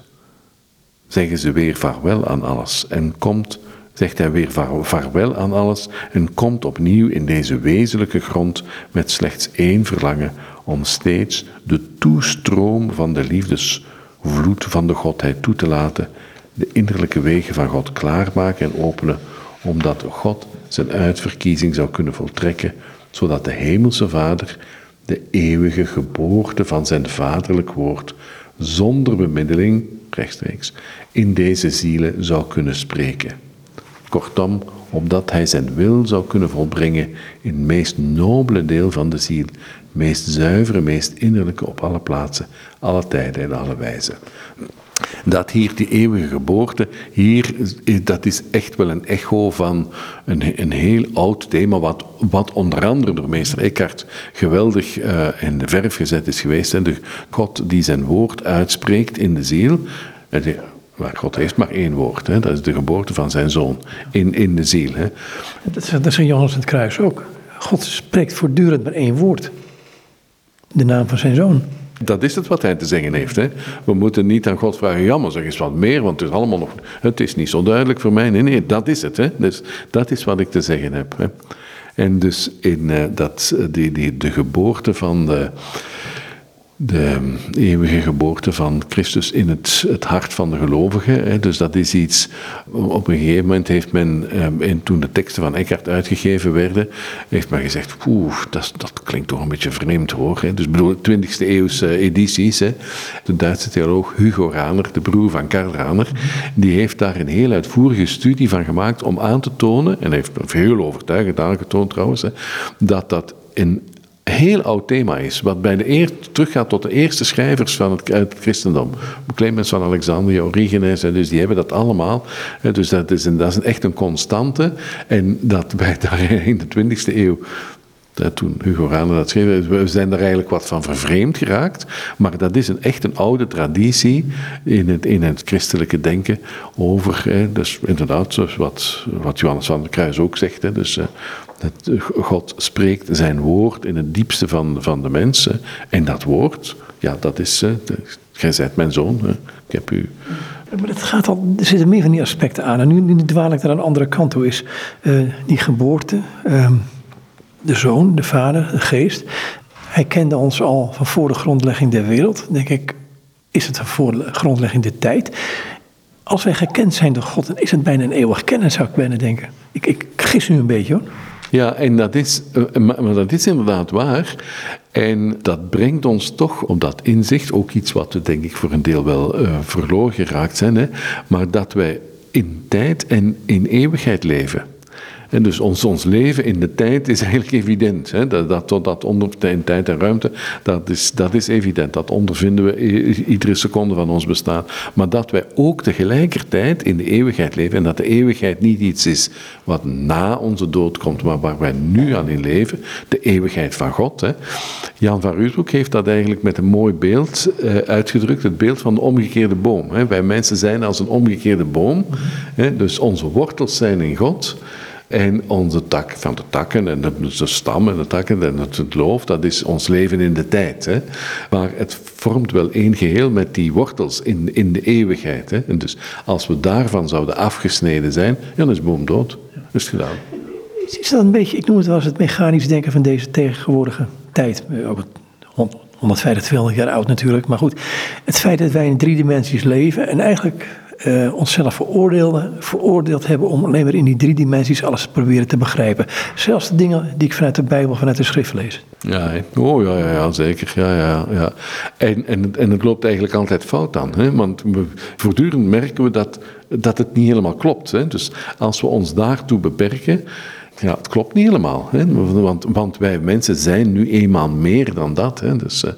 zeggen ze weer vaarwel aan alles en komt, zegt hij weer vaarwel aan alles en komt opnieuw in deze wezenlijke grond met slechts één verlangen om steeds de toestroom van de liefdesvloed van de Godheid toe te laten de innerlijke wegen van God klaarmaken en openen, omdat God zijn uitverkiezing zou kunnen voltrekken, zodat de Hemelse Vader de eeuwige geboorte van zijn vaderlijk woord zonder bemiddeling, rechtstreeks, in deze zielen zou kunnen spreken. Kortom, opdat hij zijn wil zou kunnen volbrengen in het meest nobele deel van de ziel, meest zuivere, meest innerlijke op alle plaatsen, alle tijden en alle wijzen. Dat hier die eeuwige geboorte, hier, dat is echt wel een echo van een, een heel oud thema, wat, wat onder andere door meester Eckhart geweldig uh, in de verf gezet is geweest. En de God die zijn woord uitspreekt in de ziel. Maar God heeft maar één woord, hè? dat is de geboorte van zijn zoon in, in de ziel. Hè? Dat, is, dat is in Johannes het Kruis ook. God spreekt voortdurend maar één woord. De naam van zijn zoon. Dat is het wat hij te zeggen heeft. Hè? We moeten niet aan God vragen, jammer, zeg eens wat meer, want het is allemaal nog, het is niet zo duidelijk voor mij. Nee, nee, dat is het. Hè? Dus dat is wat ik te zeggen heb. Hè? En dus in uh, dat, die, die, de geboorte van de, de eeuwige geboorte van Christus in het, het hart van de gelovigen. Dus dat is iets, op een gegeven moment heeft men, ehm, en toen de teksten van Eckhart uitgegeven werden, heeft men gezegd, oeh, dat, dat klinkt toch een beetje vreemd hoor. Dus bedoel, 20e eeuwse edities. De Duitse theoloog Hugo Raner, de broer van Karl Raner, die heeft daar een heel uitvoerige studie van gemaakt om aan te tonen, en heeft heel overtuigend aangetoond trouwens, dat dat in heel oud thema is, wat bij de eer, teruggaat tot de eerste schrijvers van het, christendom. Clemens van Alexandria, Origenes, en dus die hebben dat allemaal. Dus dat is, een, dat is echt een constante. En dat bij in de 20e eeuw toen Hugo Raner dat schreef, we zijn daar eigenlijk wat van vervreemd geraakt. Maar dat is een, echt een oude traditie in het, in het christelijke denken over, hè, dus inderdaad, wat, wat Johannes van der Kruis ook zegt, hè, dus dat God spreekt zijn woord in het diepste van, van de mensen. En dat woord, ja, dat is, gij zijt mijn zoon, hè. ik heb u... Maar het gaat al, er zitten meer van die aspecten aan. En nu, nu dwaal ik naar een andere kant toe. Is die geboorte, uh, de zoon, de vader, de geest. hij kende ons al van voor de grondlegging der wereld. Denk ik, is het voor de grondlegging der tijd. Als wij gekend zijn door God, dan is het bijna een eeuwig kennen, zou ik bijna denken. Ik, ik gis nu een beetje hoor. Ja, en dat is, eh, maar dat is inderdaad waar. En dat brengt ons toch op dat inzicht, ook iets wat we denk ik voor een deel wel uh, verloren geraakt zijn, hè, maar dat wij in tijd en in eeuwigheid leven. En dus ons, ons leven in de tijd is eigenlijk evident. Hè? Dat, dat, onder, in tijd en ruimte, dat is, dat is evident. Dat ondervinden we iedere seconde van ons bestaan. Maar dat wij ook tegelijkertijd in de eeuwigheid leven. En dat de eeuwigheid niet iets is wat na onze dood komt, maar waar wij nu aan in leven. De eeuwigheid van God. Hè? Jan van Ruusbroek heeft dat eigenlijk met een mooi beeld uh, uitgedrukt. Het beeld van de omgekeerde boom. Hè? Wij mensen zijn als een omgekeerde boom. Hè? Dus onze wortels zijn in God. En onze tak, van de takken en de, de stam en de takken en het, het, loof, dat is ons leven in de tijd. Hè. Maar het vormt wel één geheel met die wortels in, in de eeuwigheid. Hè. En dus als we daarvan zouden afgesneden zijn, ja, dan is boom dood. Dat is gedaan. Is dat een beetje, ik noem het wel eens het mechanisch denken van deze tegenwoordige tijd. Ook 150, 200 jaar oud natuurlijk. Maar goed, het feit dat wij in drie dimensies leven en eigenlijk uh, onszelf veroordeeld hebben om alleen maar in die drie dimensies alles te proberen te begrijpen. Zelfs de dingen die ik vanuit de Bijbel, vanuit de schrift lees. Ja, oh, ja, ja, ja zeker. Ja, ja, ja. En, en, en het loopt eigenlijk altijd fout dan. Hè? Want voortdurend merken we dat, dat het niet helemaal klopt. Hè? Dus als we ons daartoe beperken. Ja, het klopt niet helemaal. Hè? Want, want wij mensen zijn nu eenmaal meer dan dat. Hè? Dus, uh,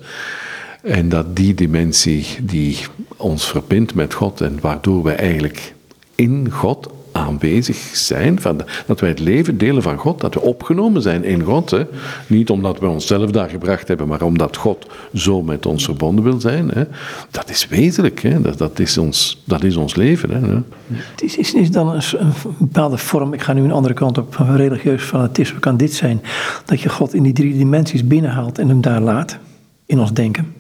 en dat die dimensie die ons verbindt met God en waardoor wij eigenlijk in God aanwezig zijn, van dat wij het leven delen van God, dat we opgenomen zijn in God. Hè. Niet omdat we onszelf daar gebracht hebben, maar omdat God zo met ons verbonden wil zijn. Hè. Dat is wezenlijk, hè. Dat, dat, is ons, dat is ons leven. Hè. Het is, is, dan een, een, bepaalde vorm, ik ga nu een andere kant op, van religieus fanatisme, kan dit zijn, dat je God in die drie dimensies binnenhaalt en hem daar laat, in ons denken?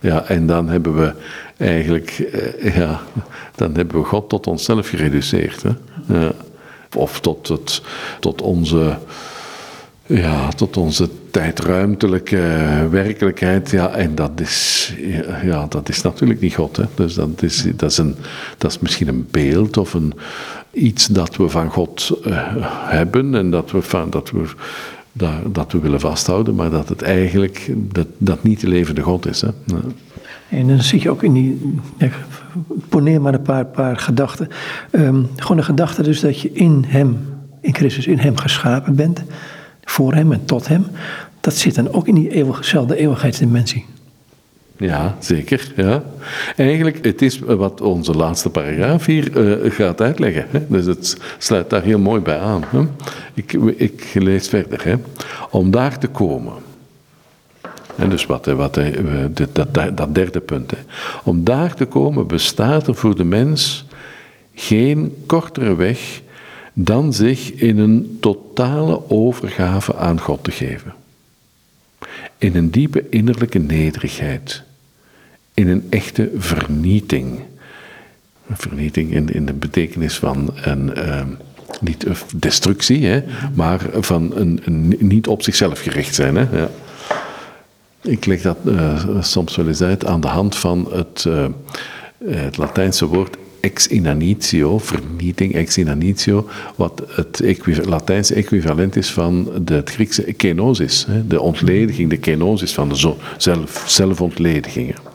Ja, en dan hebben we eigenlijk, eh, ja, dan hebben we God tot onszelf gereduceerd. Hè? Of tot, het, tot onze, ja, tot onze tijdruimtelijke werkelijkheid. Ja, en dat is, ja, dat is natuurlijk niet God. Hè? Dus dat is, dat, is een, dat is misschien een beeld of een, iets dat we van God uh, hebben en dat we, van, dat we dat, dat we willen vasthouden, maar dat het eigenlijk dat, dat niet de levende God is. Hè? En dan zit je ook in die. Poneer maar een paar, paar gedachten. Um, gewoon de gedachte dus dat je in Hem, in Christus, in Hem geschapen bent. Voor Hem en tot Hem. Dat zit dan ook in die eeuwigzelfde eeuwigheidsdimensie. Ja, zeker. Ja. Eigenlijk, het is wat onze laatste paragraaf hier uh, gaat uitleggen. Hè. Dus het sluit daar heel mooi bij aan. Hè. Ik, ik lees verder. Hè. Om daar te komen. En dus wat, wat, dat, dat, dat derde punt. Hè. Om daar te komen bestaat er voor de mens geen kortere weg dan zich in een totale overgave aan God te geven. In een diepe innerlijke nederigheid in een echte vernieting. Vernieting in, in de betekenis van een, uh, niet destructie, hè, maar van een, een, niet op zichzelf gericht zijn. Hè, ja. Ik leg dat uh, soms wel eens uit aan de hand van het, uh, het Latijnse woord ex inanitio, vernieting, ex inanitio, wat het Latijnse equivalent is van de, het Griekse kenosis, hè, de ontlediging, de kenosis van de zelf, zelfontledigingen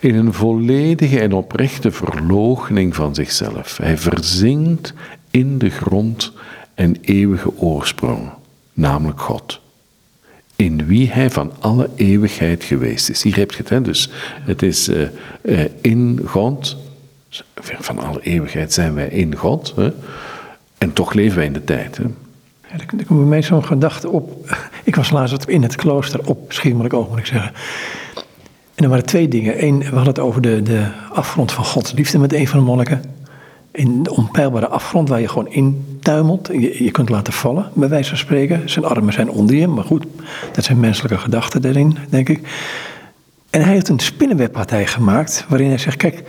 in een volledige en oprechte verloochening van zichzelf. Hij verzinkt in de grond en eeuwige oorsprong, namelijk God. In wie hij van alle eeuwigheid geweest is. Hier heb je het, hè? dus het is uh, uh, in God, van alle eeuwigheid zijn wij in God, hè? en toch leven wij in de tijd. Hè? Ja, er komt bij mij zo'n gedachte op. Ik was laatst in het klooster op oog, moet ik zeggen. En er waren twee dingen. Eén, we hadden het over de, de afgrond van Gods liefde met een van de monniken. In de onpeilbare afgrond waar je gewoon intuimelt. Je, je kunt laten vallen, bij wijze van spreken. Zijn armen zijn onder je, maar goed, dat zijn menselijke gedachten daarin, denk ik. En hij heeft een spinnenweb gemaakt, waarin hij zegt, kijk,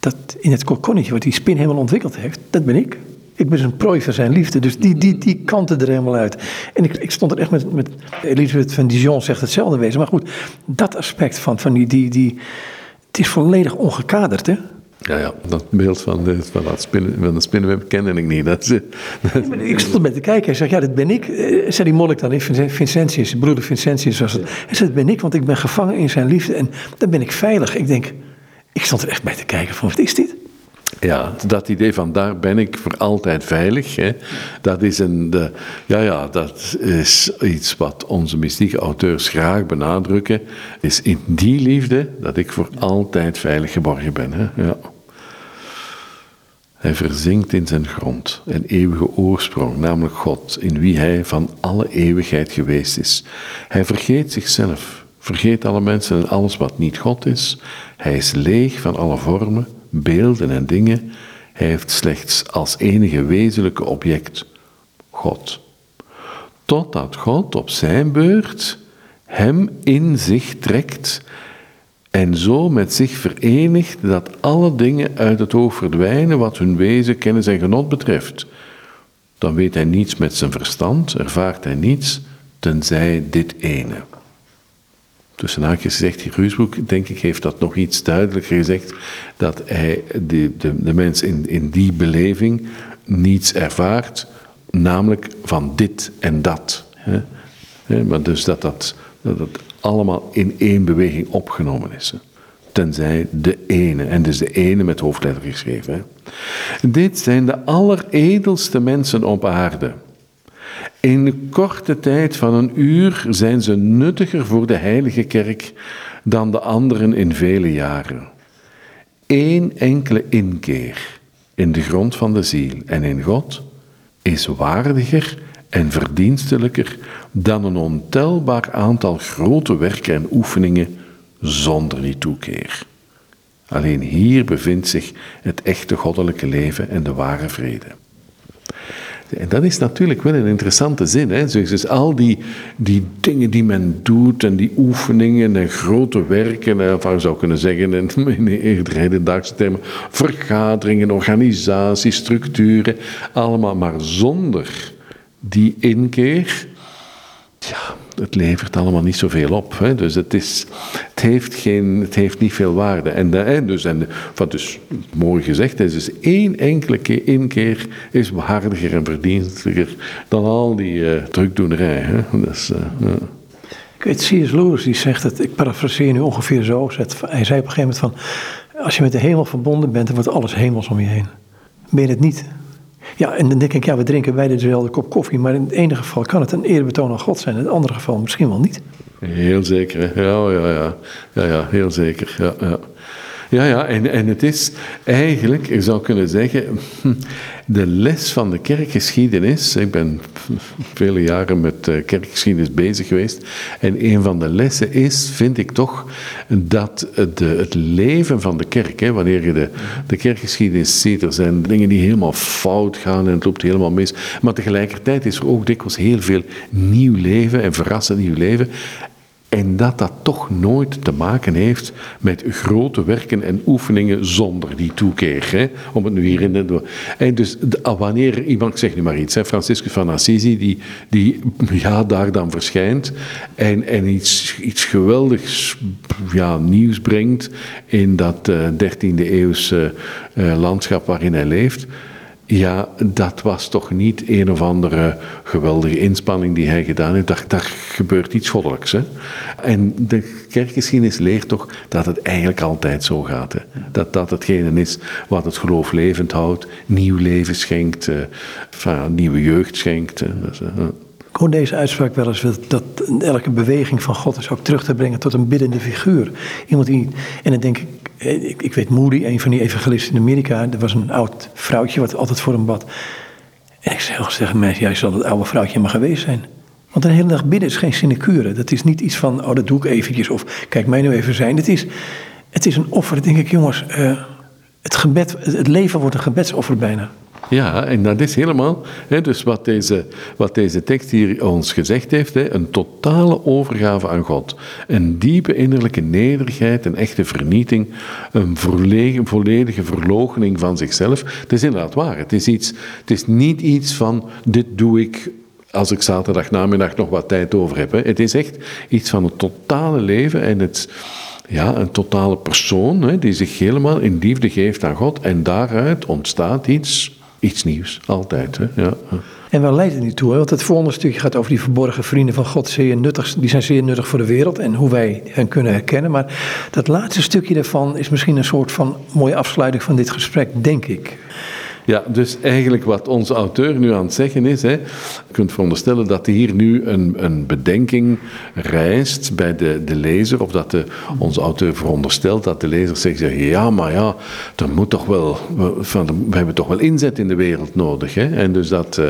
dat in het kokonnetje wat die spin helemaal ontwikkeld heeft, dat ben ik. Ik ben een prooi van zijn liefde. Dus die, die, die kanten er helemaal uit. En ik, ik stond er echt met, met Elisabeth van Dijon zegt hetzelfde wezen. Maar goed, dat aspect van, van die, die, die. Het is volledig ongekaderd, hè? Ja, ja, dat beeld van de, van dat spinnen, van de spinnenweb kende ik niet. Dat, dat- Ja, ik stond erbij te kijken. Hij zegt, ja, dat ben ik. Eh, zei die monnik dan, Vin- Vincentius, broeder Vincentius was het. Hij zei, dat ben ik, want ik ben gevangen in zijn liefde. En dan ben ik veilig. Ik denk, ik stond er echt bij te kijken van, wat is dit? Ja, dat idee van daar ben ik voor altijd veilig, hè, dat, is een, de, ja, ja, dat is iets wat onze mystieke auteurs graag benadrukken. Is in die liefde dat ik voor altijd veilig geborgen ben. Hè, ja. Hij verzinkt in zijn grond, een eeuwige oorsprong, namelijk God, in wie hij van alle eeuwigheid geweest is. Hij vergeet zichzelf, vergeet alle mensen en alles wat niet God is. Hij is leeg van alle vormen, beelden en dingen. Hij heeft slechts als enige wezenlijke object God. Totdat God op zijn beurt hem in zich trekt en zo met zich verenigt dat alle dingen uit het oog verdwijnen wat hun wezen, kennis en genot betreft. Dan weet hij niets met zijn verstand, ervaart hij niets, tenzij dit ene. Tussen haakjes gezegd, Ruusbroek, denk ik, heeft dat nog iets duidelijker gezegd, dat hij de, de, de mens in, in die beleving niets ervaart, namelijk van dit en dat. Hè. Hè, Maar dus dat dat, dat allemaal in één beweging opgenomen is. Tenzij de ene, en dus de ene met hoofdletter geschreven. Dit zijn de alleredelste mensen op aarde. In de korte tijd van een uur zijn ze nuttiger voor de heilige kerk dan de anderen in vele jaren. Eén enkele inkeer in de grond van de ziel en in God is waardiger en verdienstelijker dan een ontelbaar aantal grote werken en oefeningen zonder die toekeer. Alleen hier bevindt zich het echte goddelijke leven en de ware vrede. En dat is natuurlijk wel een interessante zin. Hè? Dus, al die, die dingen die men doet en die oefeningen en grote werken, eh, of je zou kunnen zeggen in, eerder hedendaagse termen, vergaderingen, organisaties, structuren, allemaal maar zonder die inkeer, ja, het levert allemaal niet zoveel op. Hè? Dus het, is, het, heeft geen, het heeft niet veel waarde. En, dus, en wat dus mooi gezegd is, dus één enkele keer, inkeer is waardiger en verdienstelijker dan al die eh, drukdoenerij. Hè? Dus, eh, ja. C.S. Lewis die zegt het, ik parafraseer nu ongeveer zo. Hij zei op een gegeven moment van, als je met de hemel verbonden bent, dan wordt alles hemels om je heen. Ben je het niet? Ja, en dan denk ik, ja, we drinken beide dezelfde kop koffie, maar in het ene geval kan het een eerbetoon aan God zijn, in het andere geval misschien wel niet. Heel zeker, ja, ja, ja, ja, ja heel zeker. Ja, ja. Ja, ja, en, en het is eigenlijk, je zou kunnen zeggen, de les van de kerkgeschiedenis. Ik ben vele jaren met eh, kerkgeschiedenis bezig geweest. En een van de lessen is, vind ik toch, dat het leven van de kerk, hè, wanneer je de, de kerkgeschiedenis ziet, er zijn dingen die helemaal fout gaan en het loopt helemaal mis. Maar tegelijkertijd is er ook dikwijls heel veel nieuw leven en verrassend nieuw leven. En dat dat toch nooit te maken heeft met grote werken en oefeningen zonder die toekeer. Om het nu hier in de. En dus de- wanneer iemand, ik zeg nu maar iets, hè, Franciscus van Assisi, die, die ja, daar dan verschijnt en, en iets, iets geweldigs ja, nieuws brengt in dat eh 13e eeuwse eh, landschap waarin hij leeft. Ja, dat was toch niet een of andere geweldige inspanning die hij gedaan heeft. Daar, daar gebeurt iets goddelijks. Hè? En de kerkgeschiedenis leert toch dat het eigenlijk altijd zo gaat. Hè? Dat dat hetgene is wat het geloof levend houdt, nieuw leven schenkt, eh, nieuwe jeugd schenkt. eh, Ik hoor deze uitspraak wel eens, dat, elke beweging van God is ook terug te brengen tot een biddende figuur. Iemand die, en dan denk ik, ik, ik weet Moody, een van die evangelisten in Amerika, er was een oud vrouwtje wat altijd voor hem bad. En ik zei tegen mensen, jij zal het oude vrouwtje maar geweest zijn. Want een hele dag bidden is geen sinecure. Dat is niet iets van, oh dat doe ik eventjes, of kijk mij nu even zijn. Het is, het is een offer, denk ik jongens, eh, het, gebed, het leven wordt een gebedsoffer bijna. Ja, en dat is helemaal, hè, dus wat deze, wat deze tekst hier ons gezegd heeft, hè, een totale overgave aan God. Een diepe innerlijke nederigheid, een echte vernieting, een volledige, verloochening van zichzelf. Het is inderdaad waar. Het is, iets, het is niet iets van, dit doe ik als ik zaterdag namiddag nog wat tijd over heb. Hè. Het is echt iets van het totale leven en het ja, een totale persoon hè, die zich helemaal in liefde geeft aan God. En daaruit ontstaat iets, iets nieuws, altijd. Hè, ja. En waar leidt het nu toe? Want het volgende stukje gaat over die verborgen vrienden van God. Zeer nuttig, die zijn zeer nuttig voor de wereld en hoe wij hen kunnen herkennen. Maar dat laatste stukje daarvan is misschien een soort van mooie afsluiting van dit gesprek, denk ik. Ja, dus eigenlijk wat onze auteur nu aan het zeggen is, hè, je kunt veronderstellen dat hier nu een, een bedenking rijst bij de, de lezer, of dat de, onze auteur veronderstelt dat de lezer zegt, ja, maar ja, er moet toch wel, we, hebben toch wel inzet in de wereld nodig. Hè? En dus dat, uh,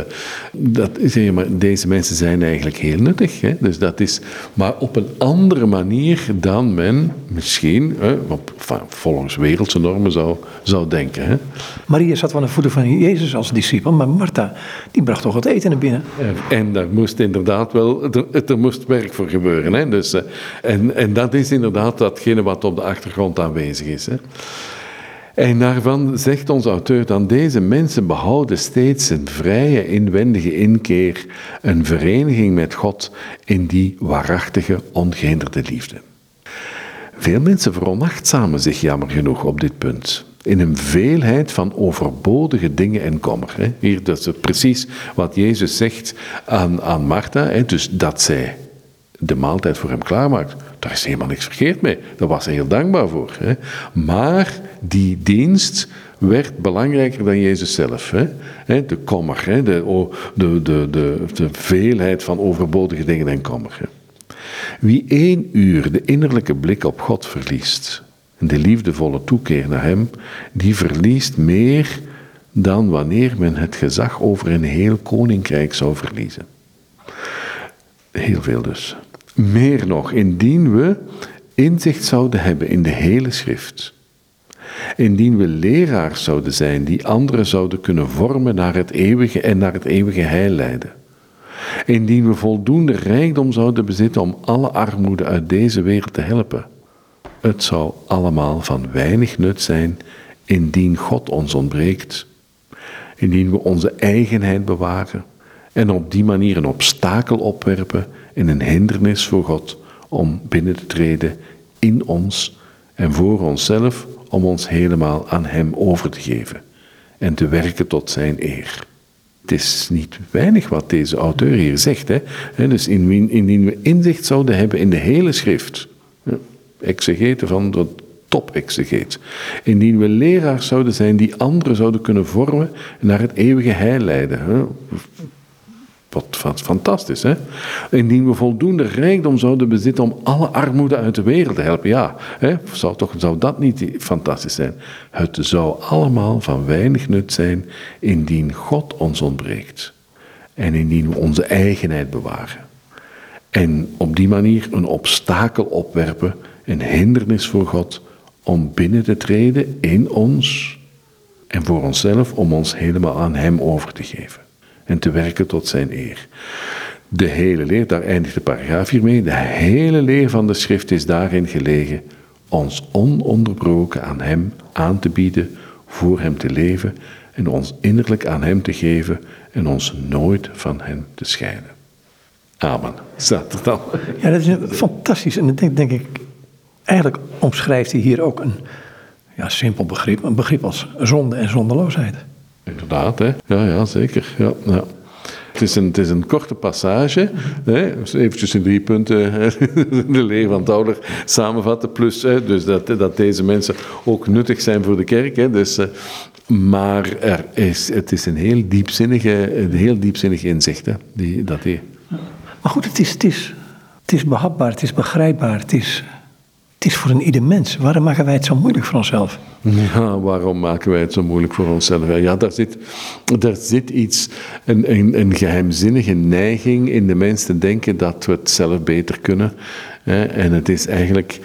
dat zeg maar deze mensen zijn eigenlijk heel nuttig. Hè? Dus dat is, maar op een andere manier dan men misschien, hè, volgens wereldse normen zou, zou denken. Hè? Maria zat van de voeten van Jezus als discipel, maar Martha, die bracht toch het eten naar binnen. En daar moest inderdaad wel, er, er moest werk voor gebeuren. Hè? Dus, eh, en, en dat is inderdaad datgene wat op de achtergrond aanwezig is. Hè? En daarvan zegt onze auteur dan, deze mensen behouden steeds een vrije inwendige inkeer, een vereniging met God in die waarachtige, ongehinderde liefde. Veel mensen veronachtzamen zich jammer genoeg op dit punt in een veelheid van overbodige dingen en kommer. Hier, dat is precies wat Jezus zegt aan, aan Martha, dus dat zij de maaltijd voor hem klaarmaakt. Daar is helemaal niks verkeerd mee. Daar was hij heel dankbaar voor. Maar die dienst werd belangrijker dan Jezus zelf. De kommer. De, de, de, de, de veelheid van overbodige dingen en kommer. Wie één uur de innerlijke blik op God verliest, de liefdevolle toekeer naar Hem, die verliest meer dan wanneer men het gezag over een heel koninkrijk zou verliezen. Heel veel dus. Meer nog, indien we inzicht zouden hebben in de hele schrift. Indien we leraars zouden zijn die anderen zouden kunnen vormen naar het eeuwige en naar het eeuwige heil leiden. Indien we voldoende rijkdom zouden bezitten om alle armoede uit deze wereld te helpen het zou allemaal van weinig nut zijn indien God ons ontbreekt, indien we onze eigenheid bewaren en op die manier een obstakel opwerpen en een hindernis voor God om binnen te treden in ons en voor onszelf om ons helemaal aan Hem over te geven en te werken tot Zijn eer. Het is niet weinig wat deze auteur hier zegt. Hè? Dus indien we inzicht zouden hebben in de hele schrift, exegete van de top-exegeet. Indien we leraars zouden zijn die anderen zouden kunnen vormen en naar het eeuwige heil leiden. Wat fantastisch, hè? Indien we voldoende rijkdom zouden bezitten om alle armoede uit de wereld te helpen. Ja, hè? Zou, toch, zou dat niet fantastisch zijn? Het zou allemaal van weinig nut zijn indien God ons ontbreekt. En indien we onze eigenheid bewaren. En op die manier een obstakel opwerpen een hindernis voor God om binnen te treden in ons en voor onszelf om ons helemaal aan Hem over te geven en te werken tot Zijn eer. De hele leer, daar eindigt de paragraaf hiermee, de hele leer van de schrift is daarin gelegen ons ononderbroken aan Hem aan te bieden, voor Hem te leven en ons innerlijk aan Hem te geven en ons nooit van Hem te scheiden. Amen. Staat er dan. Ja, dat is fantastisch. En dat denk, denk ik Eigenlijk omschrijft hij hier ook een ja, simpel begrip, een begrip als zonde en zondeloosheid. Inderdaad, hè? Ja, ja zeker. Ja, ja. Het is, een, het is een korte passage, hè? Dus eventjes in drie punten de leer van Tauler samenvatten. Plus hè, dus dat, dat deze mensen ook nuttig zijn voor de kerk. Hè? Dus, uh, maar er is, het is een heel diepzinnige, heel diepzinnig inzicht, hè? Die, dat die... Maar goed, het is, het, is, het is behapbaar, het is begrijpbaar, het is het is voor een ieder mens. Waarom maken wij het zo moeilijk voor onszelf? Ja, waarom maken wij het zo moeilijk voor onszelf? Ja, daar zit, daar zit iets, een, een, een geheimzinnige neiging in de mens te denken dat we het zelf beter kunnen. En het is eigenlijk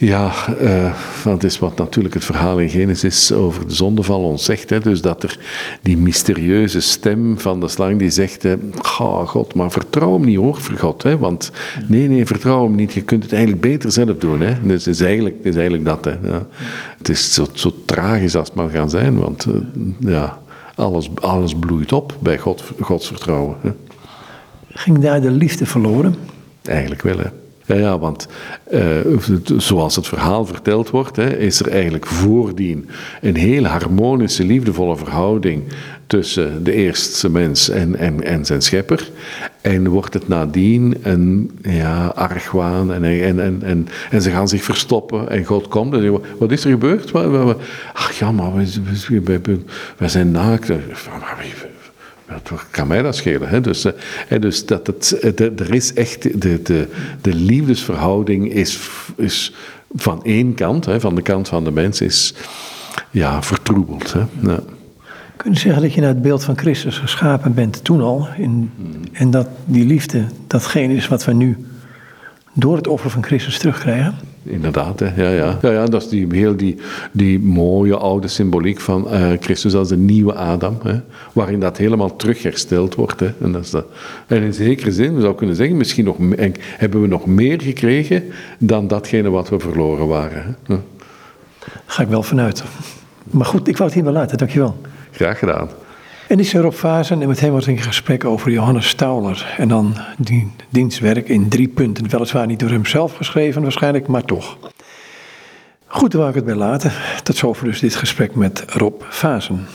Ja, uh, dat is wat natuurlijk het verhaal in Genesis over de zondeval ons zegt. Hè? Dus dat er die mysterieuze stem van de slang die zegt: oh God, maar vertrouw hem niet hoor, voor God. Hè? Want nee, nee, vertrouw hem niet. Je kunt het eigenlijk beter zelf doen. Hè? Dus het is eigenlijk, het is eigenlijk dat. Hè? Ja. Het is zo, zo, tragisch als het maar gaan zijn, want uh, ja, alles, alles bloeit op bij God, Gods vertrouwen. Hè? Ging daar de liefde verloren? Eigenlijk wel, hè. Ja, want uh, zoals het verhaal verteld wordt, hè, is er eigenlijk voordien een heel harmonische, liefdevolle verhouding tussen de eerste mens en, en, zijn schepper. En wordt het nadien een ja, argwaan en, en, en, en, ze gaan zich verstoppen en God komt en zegt, wat is er gebeurd? Ach ja, maar we zijn naakt. Wat kan mij dat schelen? Hè? Dus, eh, dus dat het, de, er is echt, de, de, de liefdesverhouding is, is van één kant, hè, van de kant van de mens, is ja, vertroebeld. Hè? Ja. Kun je zeggen dat je naar het beeld van Christus geschapen bent toen al? In, en dat die liefde datgene is wat we nu door het offer van Christus terugkrijgen? Inderdaad, hè. Ja, ja. Ja, ja, dat is die, heel die, die mooie oude symboliek van uh, Christus als de nieuwe Adam, hè, waarin dat helemaal terughersteld wordt. Hè. En, dat is dat. en in zekere zin, we zouden kunnen zeggen, misschien nog, hebben we nog meer gekregen dan datgene wat we verloren waren. Hè. Daar ga ik wel vanuit. Maar goed, ik wou het hier wel laten, dankjewel. Graag gedaan. En die is Rob Fazen en met hem was ik in gesprek over Johannes Stauler. En dan die dienstwerk in drie punten. Weliswaar niet door hemzelf geschreven waarschijnlijk, maar toch. Goed, daar wou ik het bij laten. Tot zover dus dit gesprek met Rob Fazen.